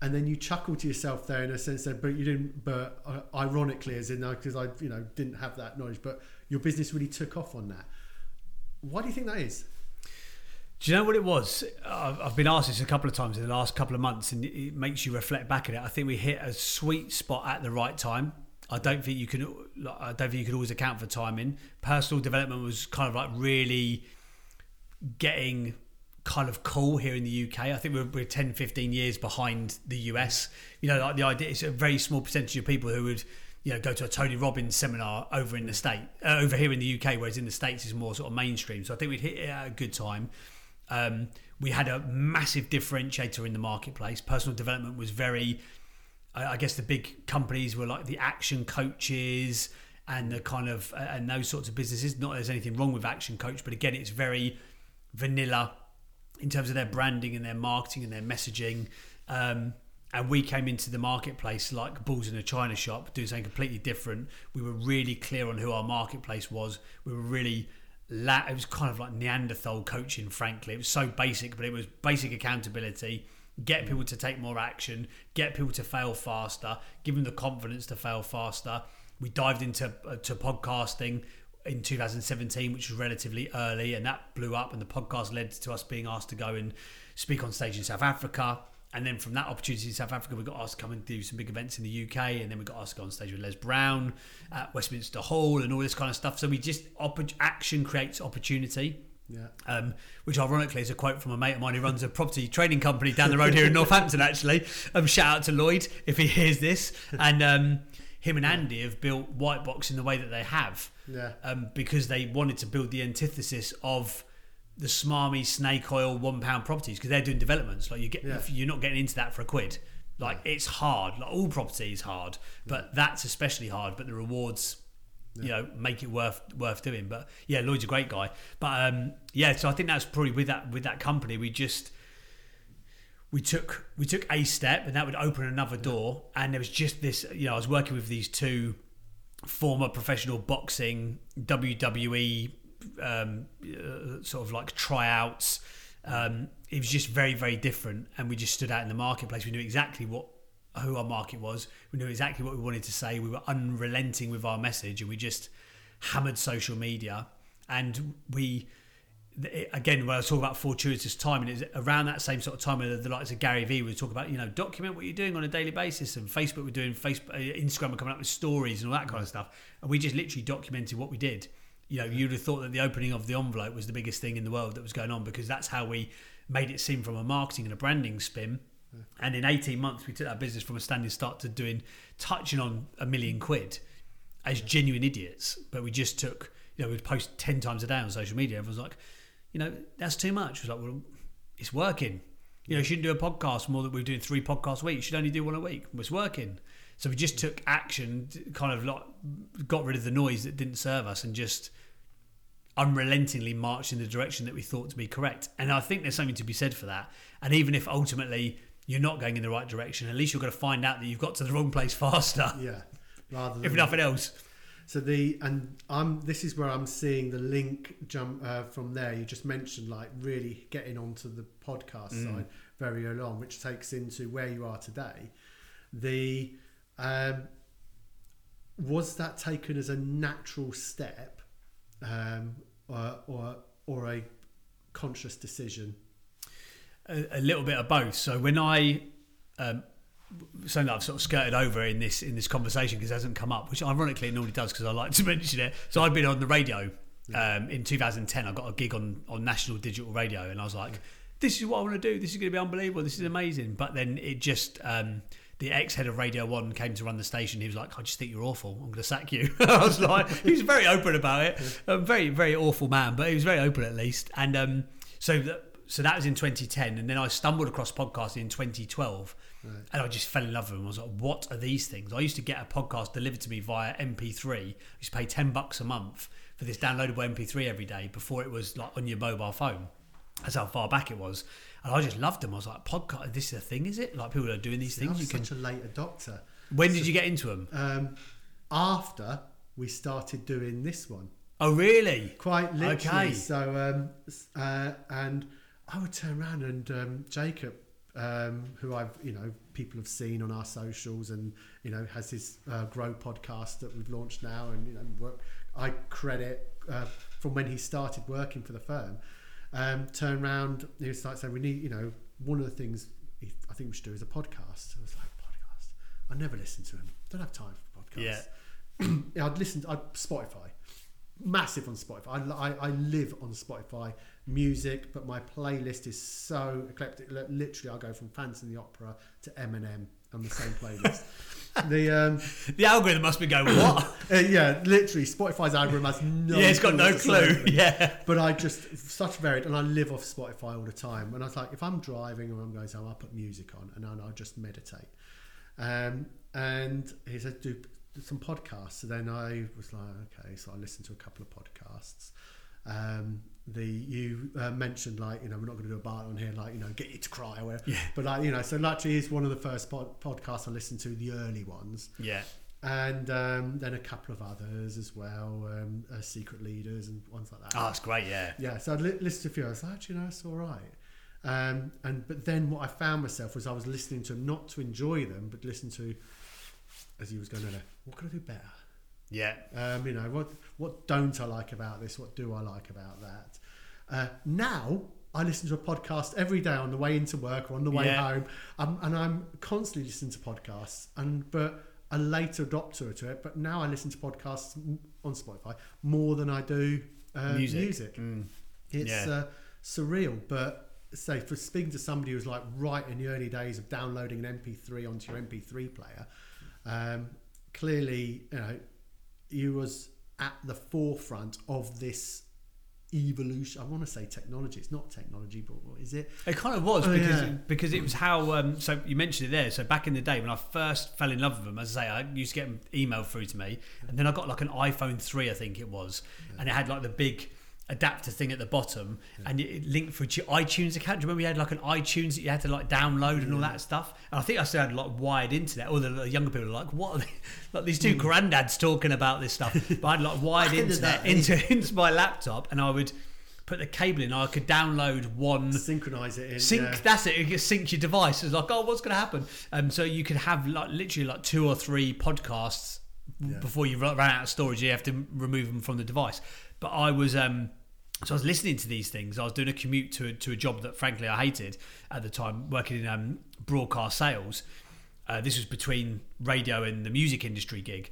and then you chuckle to yourself there in a sense that, but you didn't. But uh, ironically, as in because I you know didn't have that knowledge, but your business really took off on that. Why do you think that is? Do you know what it was? I've I've been asked this a couple of times in the last couple of months, and it makes you reflect back at it. I think we hit a sweet spot at the right time. I don't think you can. I don't think you could always account for timing. Personal development was kind of like really getting kind of cool here in the UK. I think we're, we're 10, 15 years behind the US. You know, like the idea it's a very small percentage of people who would, you know, go to a Tony Robbins seminar over in the state, uh, over here in the UK, whereas in the states is more sort of mainstream. So I think we'd hit it at a good time. Um, we had a massive differentiator in the marketplace. Personal development was very, I guess, the big companies were like the action coaches and the kind of and those sorts of businesses. Not there's anything wrong with action coach, but again, it's very vanilla in terms of their branding and their marketing and their messaging. Um, and we came into the marketplace like bulls in a china shop, doing something completely different. We were really clear on who our marketplace was. We were really la- it was kind of like Neanderthal coaching, frankly. It was so basic, but it was basic accountability. Get people to take more action, get people to fail faster, give them the confidence to fail faster. We dived into uh, to podcasting in 2017, which was relatively early, and that blew up. And the podcast led to us being asked to go and speak on stage in South Africa. And then from that opportunity in South Africa, we got asked to come and do some big events in the UK. And then we got asked to go on stage with Les Brown at Westminster Hall and all this kind of stuff. So we just, action creates opportunity. Yeah. Um, which ironically is a quote from a mate of mine who runs a property trading company down the road here in Northampton, actually. Um, shout out to Lloyd if he hears this. [laughs] And um, him and Andy have built White Box in the way that they have Yeah. um, because they wanted to build the antithesis of the smarmy snake oil one pound properties because they're doing developments like you get Yeah. if you're not getting into that for a quid like it's hard like all property is hard but that's especially hard but the rewards you know make it worth worth doing. But yeah Lloyd's a great guy. But um yeah so I think that's probably with that with that company we just we took we took a step and that would open another door. And there was just this you know I was working with these two former professional boxing WWE um, uh, sort of like tryouts. Um, it was just very very different. And we just stood out in the marketplace. We knew exactly what who our market was we knew exactly what we wanted to say we were unrelenting with our message and we just hammered social media and we again, when I was talking about fortuitous timing, it's around that same sort of time where the, likes of Gary Vee would talk about, you know, document what you're doing on a daily basis, and Facebook were doing Facebook, uh, Instagram were coming up with stories and all that kind of stuff, and we just literally documented what we did. You know, you'd have thought that the opening of the envelope was the biggest thing in the world that was going on because that's how we made it seem from a marketing and a branding spin. And in 18 months, we took that business from a standing start to doing touching on a million quid as genuine idiots. But we just took, you know, we'd post 10 times a day on social media. Everyone's like, you know, that's too much. It was like, well, it's working. You know, you shouldn't do a podcast more than we're doing three podcasts a week. You should only do one a week. It's working. So we just took action, kind of like got rid of the noise that didn't serve us and just unrelentingly marched in the direction that we thought to be correct. And I think there's something to be said for that. And even if ultimately you're not going in the right direction, at least you're going to find out that you've got to the wrong place [laughs] faster, Yeah. Rather than if nothing else. So the and I'm this is where I'm seeing the link jump uh, from there. You just mentioned like really getting onto the podcast side very early on, which takes into where you are today. The um, was that taken as a natural step, um, or, or or a conscious decision? A, a little bit of both. So when I um, something that I've sort of skirted over in this in this conversation because it hasn't come up, which ironically it normally does because I like to [laughs] mention it. So I've been on the radio um, in 2010. I got a gig on on national digital radio, and I was like, "This is what I want to do. This is going to be unbelievable. This is amazing." But then it just um, the ex head of Radio One came to run the station. He was like, "I just think you're awful. I'm going to sack you." [laughs] I was like, he was very open about it. A very very awful man, but he was very open at least. And um, so that so that was in 2010, and then I stumbled across podcasting in 2012, and I just fell in love with them. I was like, "What are these things?" I used to get a podcast delivered to me via MP3. I used to pay 10 bucks a month for this downloadable MP3 every day before it was like on your mobile phone. That's how far back it was, and I just loved them. I was like, "Podcast, this is a thing, is it? Like people are doing these I things? You can." such a late adopter. When did you get into them? Um, after we started doing this one. Oh, really? Quite literally. Okay. So, um, uh, and I would turn around and um, Jacob, um, who I've you know people have seen on our socials, and you know has his uh, Grow podcast that we've launched now, and you know work, I credit uh, from when he started working for the firm. Um, turn around, he was like saying, "We need, you know, one of the things he, I think we should do is a podcast." I was like, "Podcast? I never listen to him. Don't have time for podcasts." Yeah. [clears throat] yeah, I'd listen. To, I'd Spotify, massive on Spotify. I, I, I live on Spotify music, but my playlist is so eclectic. Literally, I go from Phantom the Opera to Eminem on the same playlist. [laughs] the um, The algorithm must be going what? [coughs] uh, yeah, literally, Spotify's algorithm has no. yeah, it's got clue no what to say clue. Yeah. But I just such varied, and I live off Spotify all the time. And I was like, if I'm driving or I'm going somewhere, I put music on, and I, I just meditate. Um, and he said, do some podcasts. So then I was like, okay. So I listened to a couple of podcasts. Um, the you uh, mentioned like you know we're not going to do a bar on here like you know get you to cry or whatever. Yeah. But like you know, so actually is one of the first pod- podcasts I listened to, the early ones Yeah. and um, then a couple of others as well, um, uh, secret leaders and ones like that. Oh, that's great. Yeah. Yeah, so I li- listened to a few. I was like, actually, no, it's all right. Um, and but then what I found myself was I was listening to them not to enjoy them, but listen to as he was going, no, no, what could I do better? Yeah. Um, you know, what what don't I like about this? What do I like about that? Uh, now I listen to a podcast every day on the way into work or on the way Yeah. home, um, and I'm constantly listening to podcasts. And but a later adopter to it, but now I listen to podcasts on Spotify more than I do uh, Music. music. Mm. It's Yeah. uh, surreal, but say for speaking to somebody who's like right in the early days of downloading an MP3 onto your MP3 player, um, clearly you know you was at the forefront of this evolution. I want to say technology. It's not technology, but what is it? It kind of was Oh, because yeah. because it was how. Um, so you mentioned it there. So back in the day when I first fell in love with them, as I say, I used to get them emailed through to me, and then I got like an iPhone three, I think it was, and it had like the big adapter thing at the bottom, and it linked through to your iTunes account. Do you remember you had like an iTunes that you had to like download and all that stuff? And I think I still had like wired internet. All the, the younger people are like, "What? [laughs] Like these two granddads talking about this stuff?" [laughs] But I had like wired internet into [laughs] into my laptop, and I would. Put the cable in. I could download one Synchronize it in. sync yeah. that's it it sync your device it's like oh what's going to happen um so you could have like literally like two or three podcasts Yeah. before you ran out of storage you have to remove them from the device but i was um so I was listening to these things. I was doing a commute to a, to a job that, frankly, I hated at the time, working in um, broadcast sales. Uh, this was between radio and the music industry gig,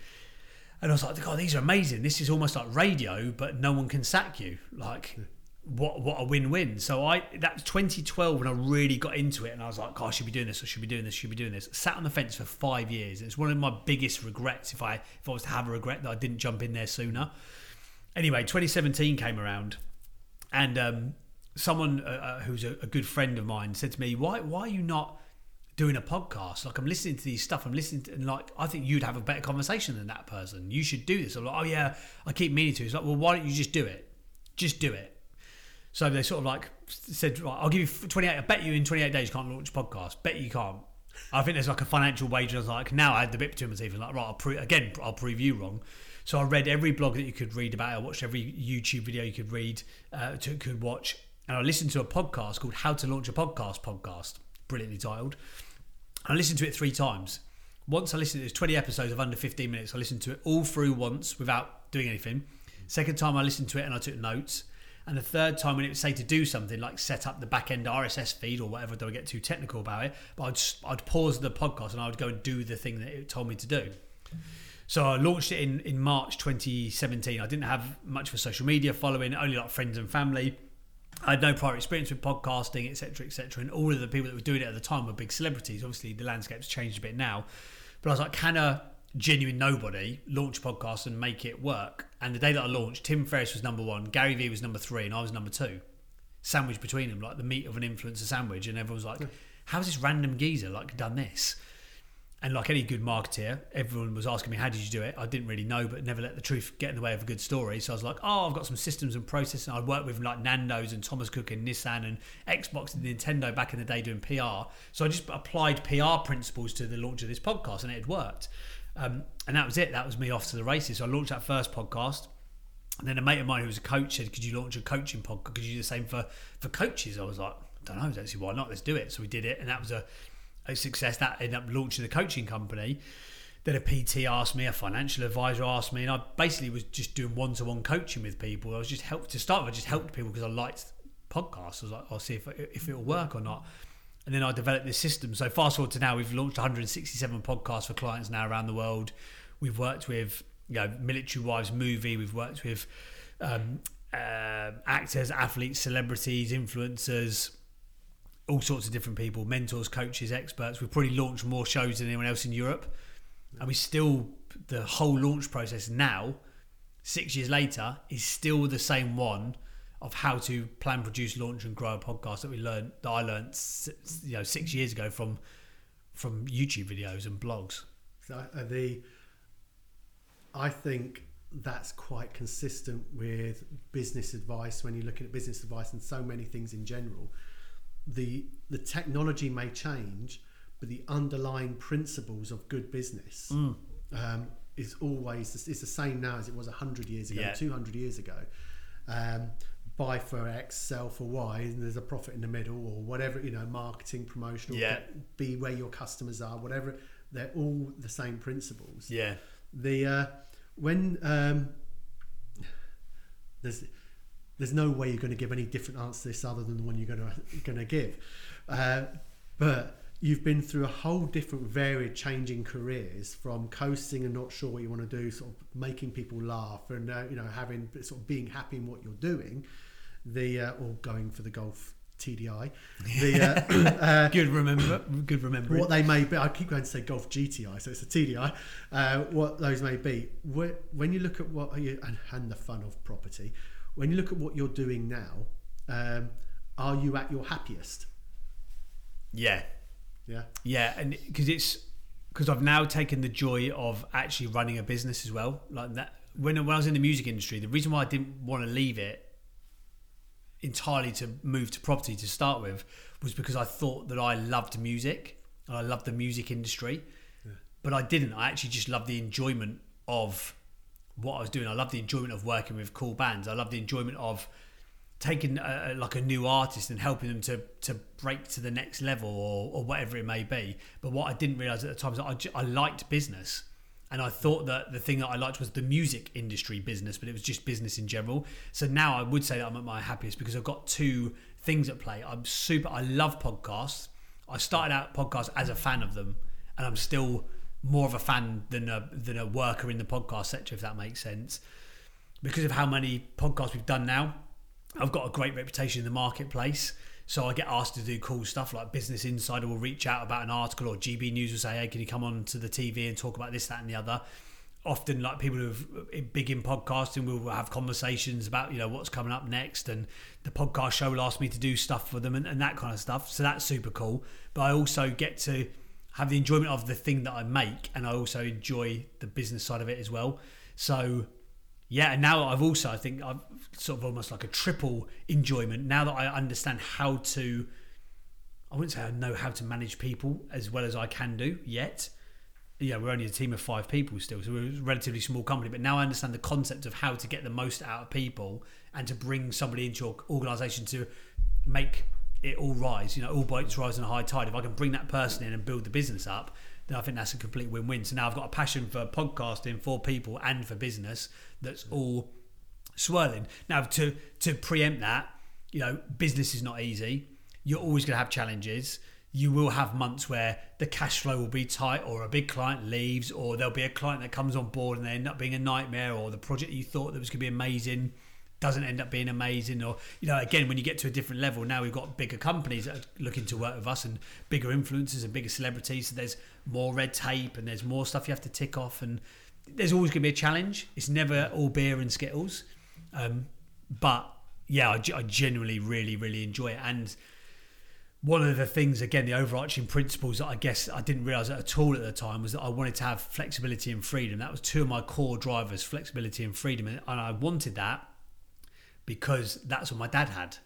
and I was like, "God, these are amazing. This is almost like radio, but no one can sack you. Like, what what a win win." So I that was 2012 when I really got into it, and I was like, "God, I should be doing this. I should be doing this. I should be doing this." Sat on the fence for five years. It's one of my biggest regrets. If I if I was to have a regret that I didn't jump in there sooner. Anyway, 2017 came around, and um, someone uh, uh, who's a, a good friend of mine said to me, "Why why are you not?" doing a podcast? Like i'm listening to these stuff. I'm listening to and like i think you'd have a better conversation than that person. You should do this. I'm like oh yeah i keep meaning to. It's like well why don't you just do it? Just do it. So they sort of like said right, i'll give you 28 i bet you in 28 days you can't launch a podcast. Bet you can't. I think there's like a financial wager. I was like now i had the bit between my teeth. Like right I'll pro- again i'll prove you wrong so i read every blog that you could read about i watched every youtube video you could read uh, to, could watch and i listened to a podcast called how to launch a podcast podcast brilliantly titled I listened to it three times. Once I listened, to it was 20 episodes of under 15 minutes. I listened to it all through once without doing anything. Second time I listened to it and I took notes. And the third time when it would say to do something like set up the back end RSS feed or whatever, don't get too technical about it. But I'd, I'd pause the podcast and I would go and do the thing that it told me to do. So I launched it in, in March 2017. I didn't have much of a social media following, only like friends and family. I had no prior experience with podcasting, etc., etc. And all of the people that were doing it at the time were big celebrities. Obviously, the landscape's changed a bit now. But I was like, can a genuine nobody launch a podcast and make it work? And the day that I launched, Tim Ferriss was number one, Gary Vee was number three, and I was number two. Sandwiched between them, like the meat of an influencer sandwich. And everyone was like, how's this random geezer like done this? And like any good marketeer, everyone was asking me, How did you do it? I didn't really know, but never let the truth get in the way of a good story. So I was like, Oh, I've got some systems and processes. And I'd worked with like Nando's and Thomas Cook and Nissan and Xbox and Nintendo back in the day doing PR. So I just applied PR principles to the launch of this podcast and it had worked. Um, and that was it. That was me off to the races. So I launched that first podcast. And then a mate of mine who was a coach said, Could you launch a coaching podcast? Could you do the same for, for coaches? I was like, I don't know, see why not. Let's do it. So we did it, and that was a, a success. That ended up launching the coaching company. Then a PT asked me, a financial advisor asked me, and I basically was just doing one to one coaching with people. I was just helped to start with. I just helped people because I liked podcasts. I was like, I'll see if if it'll work or not. And then I developed this system. So fast forward to now, we've launched 167 podcasts for clients now around the world. We've worked with you know military wives movie. We've worked with um, uh, actors, athletes, celebrities, influencers, all sorts of different people, mentors, coaches, experts. We've probably launched more shows than anyone else in Europe, and we still the whole launch process now, six years later, is still the same one of how to plan, produce, launch, and grow a podcast that we learned that I learned you know six years ago from from YouTube videos and blogs. So uh, the I think that's quite consistent with business advice when you're looking at business advice and so many things in general. The the technology may change, but the underlying principles of good business Mm. um, is always it's the same now as it was hundred years ago, Yeah. two hundred years ago. Um, buy for X, sell for Y, and there's a profit in the middle, or whatever you know, marketing, promotional, Yeah. be where your customers are, whatever. They're all the same principles Yeah, the uh, when um, there's there's no way you're going to give any different answer to this other than the one you're going to going to give, uh, but you've been through a whole different varied changing careers from coasting and not sure what you want to do sort of making people laugh and uh, you know having sort of being happy in what you're doing the uh, or going for the golf TDI the uh, [laughs] uh, good remember, good remembering. what they may be. I keep going to say golf GTI, so it's a TDI. Uh, what those may be. When you look at what you and, and the fun of property, when you look at what you're doing now, um, are you at your happiest? yeah, Yeah. Yeah, and because it's because I've now taken the joy of actually running a business as well. Like that, when when I was in the music industry, the reason why I didn't want to leave it entirely to move to property to start with was because I thought that I loved music and I loved the music industry, but I didn't. I actually just loved the enjoyment of what I was doing. I love the enjoyment of working with cool bands. I love the enjoyment of taking a, like a new artist and helping them to to break to the next level or, or whatever it may be. But what I didn't realize at the time is that I, I liked business. And I thought that the thing that I liked was the music industry business, but it was just business in general. So now I would say that I'm at my happiest because I've got two things at play. I'm super, I love podcasts. I started out podcasts as a fan of them, and I'm still more of a fan than a, than a worker in the podcast sector, if that makes sense because of how many podcasts we've done now, I've got a great reputation in the marketplace. So I get asked to do cool stuff like Business Insider will reach out about an article, or GB News will say, "Hey, can you come on to the TV and talk about this, that, and the other?" Often, like people who are eh, big in podcasting will have conversations about you know what's coming up next, and the podcast show will ask me to do stuff for them and, and that kind of stuff. So that's super cool. But I also get to have the enjoyment of the thing that I make, and I also enjoy the business side of it as well. So yeah, and now I've also I think I've sort of almost like a triple enjoyment now that I understand how to. I wouldn't say I know how to manage people as well as I can do yet. Yeah, we're only a team of five people still, so we're a relatively small company. But now I understand the concept of how to get the most out of people and to bring somebody into your organisation to make it all rise. You know, all boats rise on a high tide. If I can bring that person in and build the business up, then I think that's a complete win-win. So now I've got a passion for podcasting for people and for business that's all swirling. Now to to preempt that, you know, business is not easy. You're always going to have challenges. You will have months where the cash flow will be tight, or a big client leaves, or there'll be a client that comes on board and they end up being a nightmare, or the project you thought that was going to be amazing doesn't end up being amazing or you know again when you get to a different level now we've got bigger companies that are looking to work with us and bigger influencers and bigger celebrities. So there's more red tape and there's more stuff you have to tick off and there's always going to be a challenge. It's never all beer and skittles. Um, but yeah I, I genuinely really really enjoy it. And one of the things again the overarching principles that i guess i didn't realize at all at the time was that i wanted to have flexibility and freedom. That was two of my core drivers flexibility and freedom. And and i wanted that because that's what my dad had.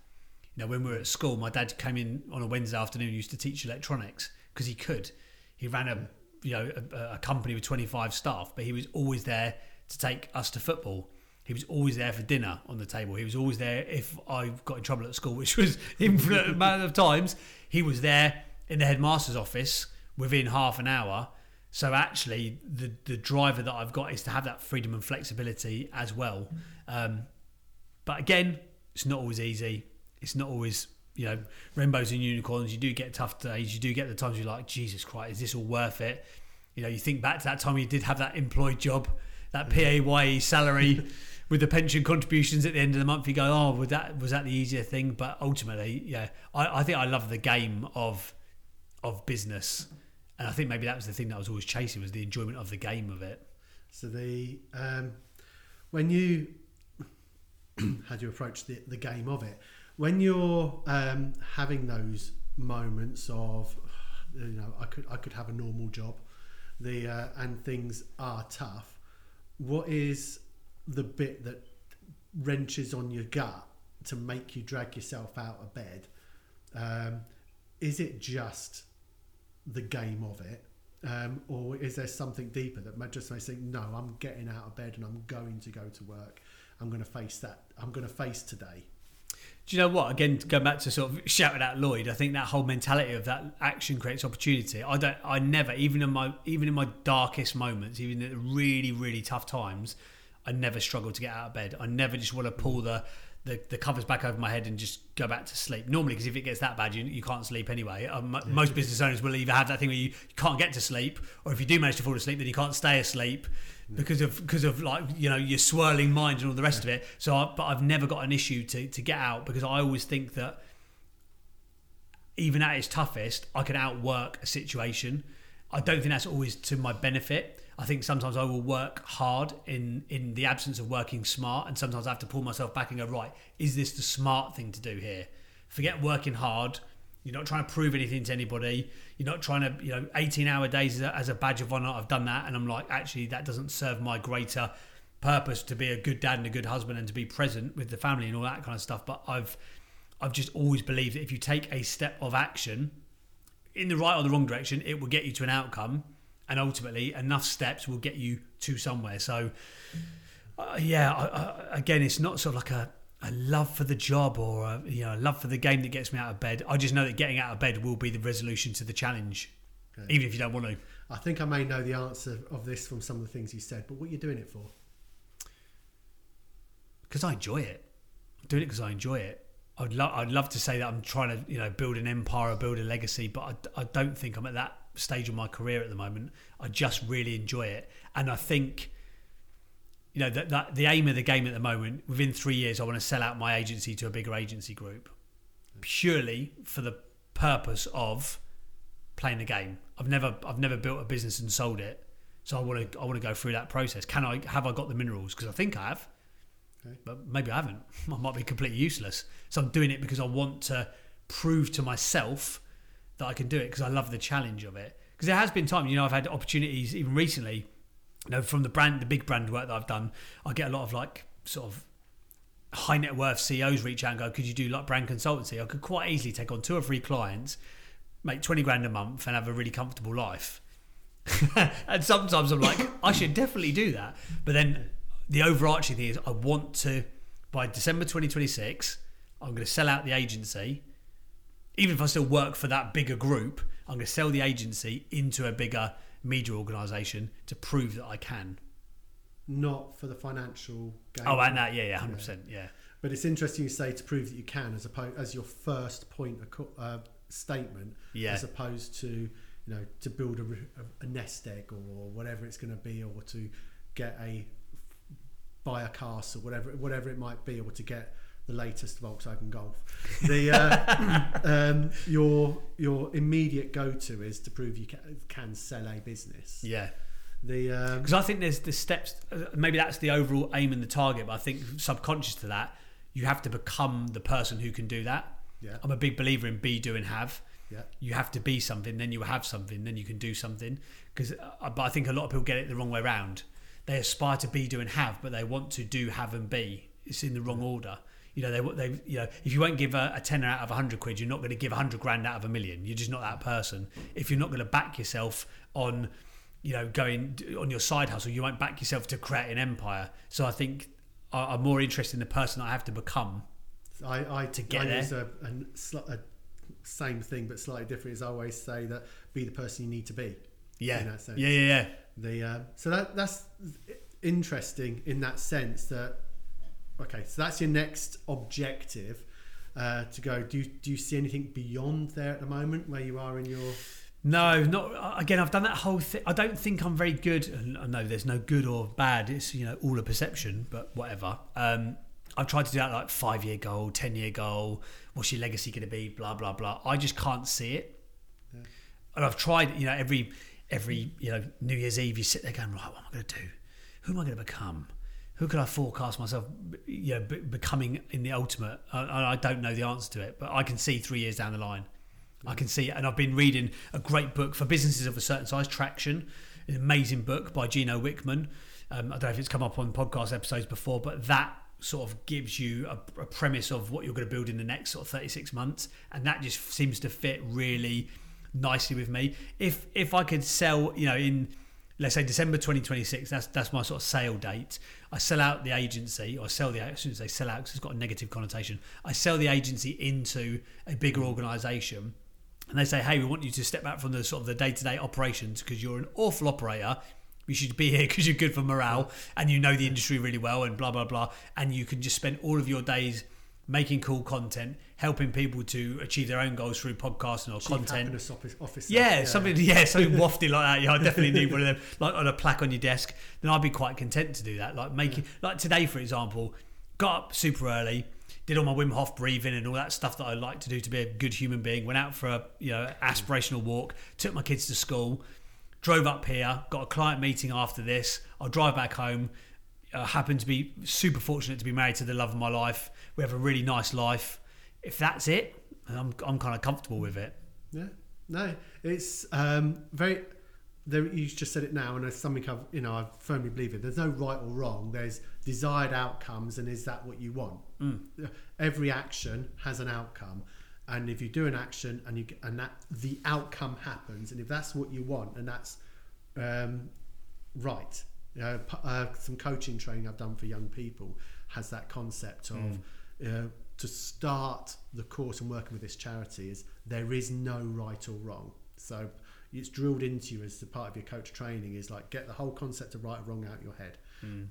You know, when we were at school, my dad came in on a Wednesday afternoon, and used to teach electronics because he could. He ran a you know a, a company with 25 staff, but he was always there to take us to football. He was always there for dinner on the table. He was always there if I got in trouble at school, [laughs] which was infinite amount of times. He was there in the headmaster's office within half an hour. So actually, the the driver that I've got is to have that freedom and flexibility as well. Um, but again, it's not always easy. It's not always you know rainbows and unicorns. You do get tough days. You do get the times you're like, Jesus Christ, is this all worth it? You know, you think back to that time you did have that employed job, that PAYE salary [laughs] with the pension contributions at the end of the month. You go, oh, was that was that the easier thing? But ultimately, yeah, I, I think I love the game of of business, and I think maybe that was the thing that I was always chasing was the enjoyment of the game of it. So the um, when you [clears throat] how do you approach the, the game of it. When you're um, having those moments of you know I could I could have a normal job the uh, and things are tough what is the bit that wrenches on your gut to make you drag yourself out of bed? Um, is it just the game of it? Um, or is there something deeper that just makes think no i'm getting out of bed and i'm going to go to work i'm going to face that i'm going to face today Do you know what? Again, going back to sort of shouting at Lloyd, I think that whole mentality of that action creates opportunity. I don't. I never, even in my even in my darkest moments, even in really really tough times, I never struggle to get out of bed. I never just want to pull the the, the covers back over my head and just go back to sleep. Normally, because if it gets that bad, you, you can't sleep anyway. Um, Most business owners will either have that thing where you, you can't get to sleep, or if you do manage to fall asleep, then you can't stay asleep because of because of like you know your swirling mind and all the rest of it. So, I, but I've never got an issue to to get out because I always think that even at its toughest, I can outwork a situation. I don't think that's always to my benefit. I think sometimes I will work hard in in the absence of working smart, and sometimes I have to pull myself back and go, right, is this the smart thing to do here? Forget working hard. You're not trying to prove anything to anybody. You're not trying to, you know, 18 hour days as a, as a badge of honor. I've done that, and I'm like, actually, that doesn't serve my greater purpose to be a good dad and a good husband and to be present with the family and all that kind of stuff. But I've I've just always believed that if you take a step of action in the right or the wrong direction, it will get you to an outcome, and ultimately, enough steps will get you to somewhere. So, uh, yeah, I, I, again, it's not sort of like a, a love for the job or a, you know a love for the game that gets me out of bed. I just know that getting out of bed will be the resolution to the challenge, Okay. even if you don't want to. i think i may know the answer of this from some of the things you said but what are you doing it for because I enjoy it. I'm doing it because I enjoy it. I'd love I'd love to say that I'm trying to you know build an empire or build a legacy, but I, I don't think I'm at that stage of my career at the moment. I just really enjoy it, and I think you know that, that the aim of the game at the moment. Within three years, I want to sell out my agency to a bigger agency group, purely for the purpose of playing the game. I've never I've never built a business and sold it, so I want to I want to go through that process. Can I have I got the minerals? Because I think I have but maybe I haven't. [laughs] I might be completely useless. So I'm doing it because I want to prove to myself that I can do it because I love the challenge of it. Because there has been time, you know, I've had opportunities even recently, you know, from the brand, the big brand work that I've done. I get a lot of like sort of high net worth CEOs reach out and go, "Could you do like brand consultancy?" I could quite easily take on two or three clients, make twenty grand a month, and have a really comfortable life. [laughs] and sometimes I'm like, I should definitely do that. But then the overarching thing is, I want to by December 2026, I'm going to sell out the agency. Even if I still work for that bigger group, I'm going to sell the agency into a bigger media organisation to prove that I can. not for the financial gain Oh, and that, yeah, yeah, hundred percent, yeah. But it's interesting you say to prove that you can as opposed as your first point uh, statement, Yeah. as opposed to you know to build a, a, a nest egg or whatever it's going to be, or to get a buy a castle, whatever whatever it might be, or to get the latest Volkswagen Golf. The uh, [laughs] um, your your immediate go to is to prove you can, can sell a business. Yeah. The um, Because I think there's the steps. uh, Maybe that's the overall aim and the target, but I think subconscious to that, you have to become the person who can do that. yeah I'm a big believer in be, do, and have. yeah You have to be something, then you have something, then you can do something. Because, uh, but I think a lot of people get it the wrong way around. They aspire to be, do, and have, but they want to do, have, and be. It's in the wrong order. You know, they, they, you know, if you won't give a, a tenner out of a hundred quid, you're not going to give a hundred grand out of a million. You're just not that person. If you're not going to back yourself on, you know, going on your side hustle, you won't back yourself to create an empire. So I think I, am more interested in the person I have to become. I, I To get I there. use a, a, a same thing but slightly different. Is I always say that be the person you need to be. Yeah, In that sense. yeah, yeah, yeah. The uh, so that that's interesting in that sense that okay, so that's your next objective uh, to go. Do you, do you see anything beyond there at the moment where you are in your? No, not again. I've done that whole thing. I don't think I'm very good. And I know there's no good or bad. It's you know all a perception, but whatever. Um, I've tried to do that like five year goal, ten year goal. What's your legacy going to be? Blah blah blah. I just can't see it. And I've tried. You know, every every you know New Year's Eve, you sit there going, right, what am I going to do? Who am I going to become? Who could I forecast myself, you know, be- becoming in the ultimate? I, I don't know the answer to it, but I can see three years down the line. I can see. And I've been reading a great book for businesses of a certain size, Traction, an amazing book by Gino Wickman. Um, I don't know if it's come up on podcast episodes before, but that sort of gives you a, a premise of what you're going to build in the next sort of 36 months. And that just seems to fit really nicely with me. If if I could sell, you know, in let's say December 2026, that's that's my sort of sale date. I sell out the agency, or sell the, I shouldn't say sell out because it's got a negative connotation. I sell the agency into a bigger organisation and they say, hey, we want you to step back from the sort of the day to day operations because you're an awful operator. You should be here because you're good for morale and you know the industry really well and blah blah blah. And you can just spend all of your days making cool content, helping people to achieve their own goals through podcasting or Chief content. happiness office, officer. Yeah, something. Yeah, something wafty like that. Yeah, I definitely need one of them, like on a plaque on your desk. Then I'd be quite content to do that. Like making, like today, for example, got up super early, did all my Wim Hof breathing and all that stuff that I like to do to be a good human being. Went out for a you know aspirational walk, took my kids to school, drove up here, got a client meeting after this. I'll drive back home. Uh, happen to be super fortunate to be married to the love of my life. We have a really nice life. If that's it, I'm I'm kind of comfortable with it. Yeah, no, it's um, very. There, you just said it now, and it's something I've, you know, I firmly believe in. There's no right or wrong. There's desired outcomes, and is that what you want? Every action has an outcome, and if you do an action and you and that the outcome happens, and if that's what you want, and that's um, right. You know, uh, some coaching training I've done for young people has that concept of uh, to start the course and working with this charity is there is no right or wrong. So it's drilled into you as the part of your coach training is like get the whole concept of right or wrong out of your head.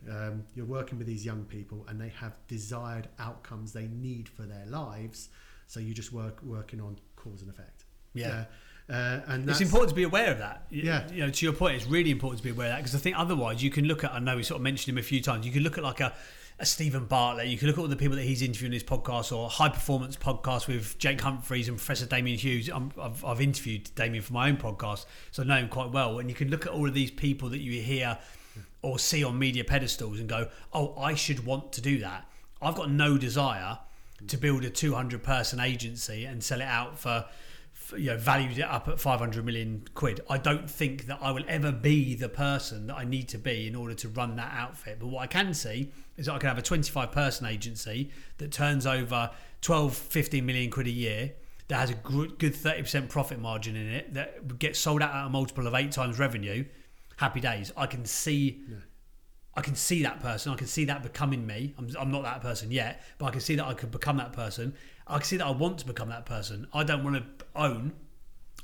Um, you're working with these young people and they have desired outcomes they need for their lives. So you just work working on cause and effect. Yeah. Uh, uh, and It's important to be aware of that. Yeah. You know, to your point, it's really important to be aware of that because I think otherwise you can look at, I know we sort of mentioned him a few times, you can look at like a, a Steven Bartlett, you can look at all the people that he's interviewing in his podcast or high performance podcast with Jake Humphreys and Professor Damian Hughes. I'm, I've, I've interviewed Damian for my own podcast, so I know him quite well. And you can look at all of these people that you hear or see on media pedestals and go, oh, I should want to do that. I've got no desire to build a 200 person agency and sell it out for, you know, valued it up at 500 million quid. I don't think that I will ever be the person that I need to be in order to run that outfit. But what I can see is that I can have a 25 person agency that turns over 12, 15 million quid a year. That has a good good 30% profit margin in it, that gets sold out at a multiple of eight times revenue. Happy days. I can see I can see that person. I can see that becoming me. I'm, I'm not that person yet, but I can see that I could become that person. I can see that I want to become that person. I don't want to own,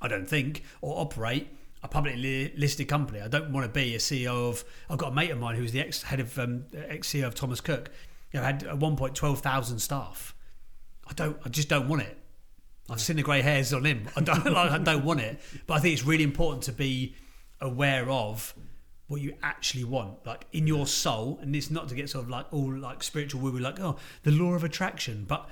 I don't think, or operate a publicly listed company. I don't want to be a CEO of. I've got a mate of mine who's the ex head of um, ex CEO of Thomas Cook. You know, had at one point twelve thousand staff. I don't. I just don't want it. I've seen the grey hairs on him. I don't. [laughs] like, I don't want it. But I think it's really important to be aware of what you actually want, like in your soul. And it's not to get sort of like all like spiritual woo woo, like oh the law of attraction, but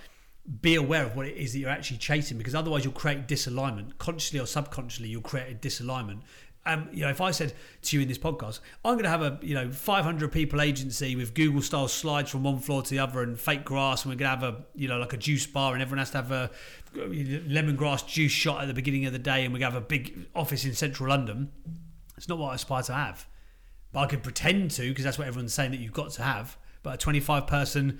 be aware of what it is that you're actually chasing, because otherwise you'll create disalignment, consciously or subconsciously. You'll create a disalignment. Um, you know, if I said to you in this podcast, I'm going to have a you know 500 people agency with Google style slides from one floor to the other and fake grass, and we're going to have a you know like a juice bar, and everyone has to have a lemongrass juice shot at the beginning of the day, and to have a big office in central London. It's not what I aspire to have, but I could pretend to because that's what everyone's saying that you've got to have. But a 25 person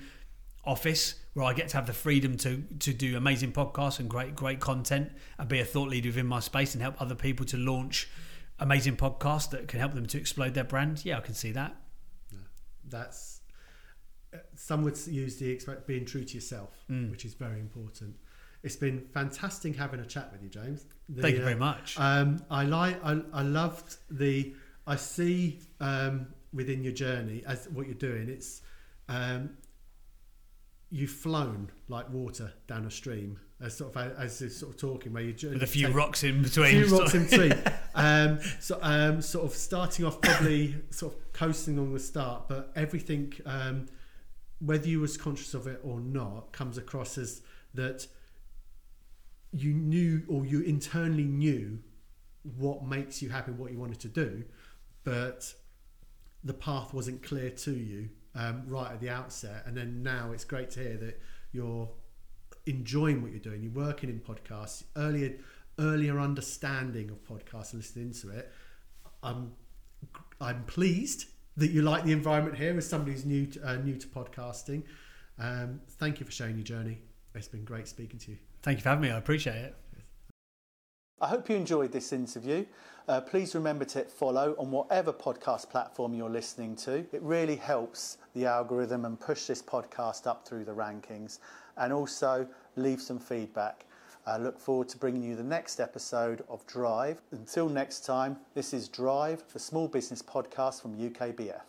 office where I get to have the freedom to to do amazing podcasts and great great content and be a thought leader within my space and help other people to launch amazing podcasts that can help them to explode their brand. Yeah, I can see that. that's some would use the expect being true to yourself, Mm. which is very important. It's been fantastic having a chat with you, James. The, Thank you uh, very much. Um, I like. I, I loved the. I see um, within your journey as what you're doing. It's um, you've flown like water down a stream, as sort of as sort of talking, where you With a few rocks in a between. few rocks in between. [laughs] um, so um, sort of starting off probably [laughs] sort of coasting on the start, but everything, um, whether you was conscious of it or not, comes across as that you knew or you internally knew what makes you happy, what you wanted to do, but the path wasn't clear to you um, right at the outset. And then now it's great to hear that you're enjoying what you're doing. You're working in podcasts, earlier earlier understanding of podcasts and listening to it. I'm I'm pleased that you like the environment here as somebody who's new to, uh, new to podcasting. Um, thank you for sharing your journey. It's been great speaking to you. Thank you for having me. I appreciate it. I hope you enjoyed this interview. Uh, please remember to follow on whatever podcast platform you're listening to. It really helps the algorithm and push this podcast up through the rankings. And also leave some feedback. I look forward to bringing you the next episode of Drive. Until next time, this is Drive, the small business podcast from UKBF.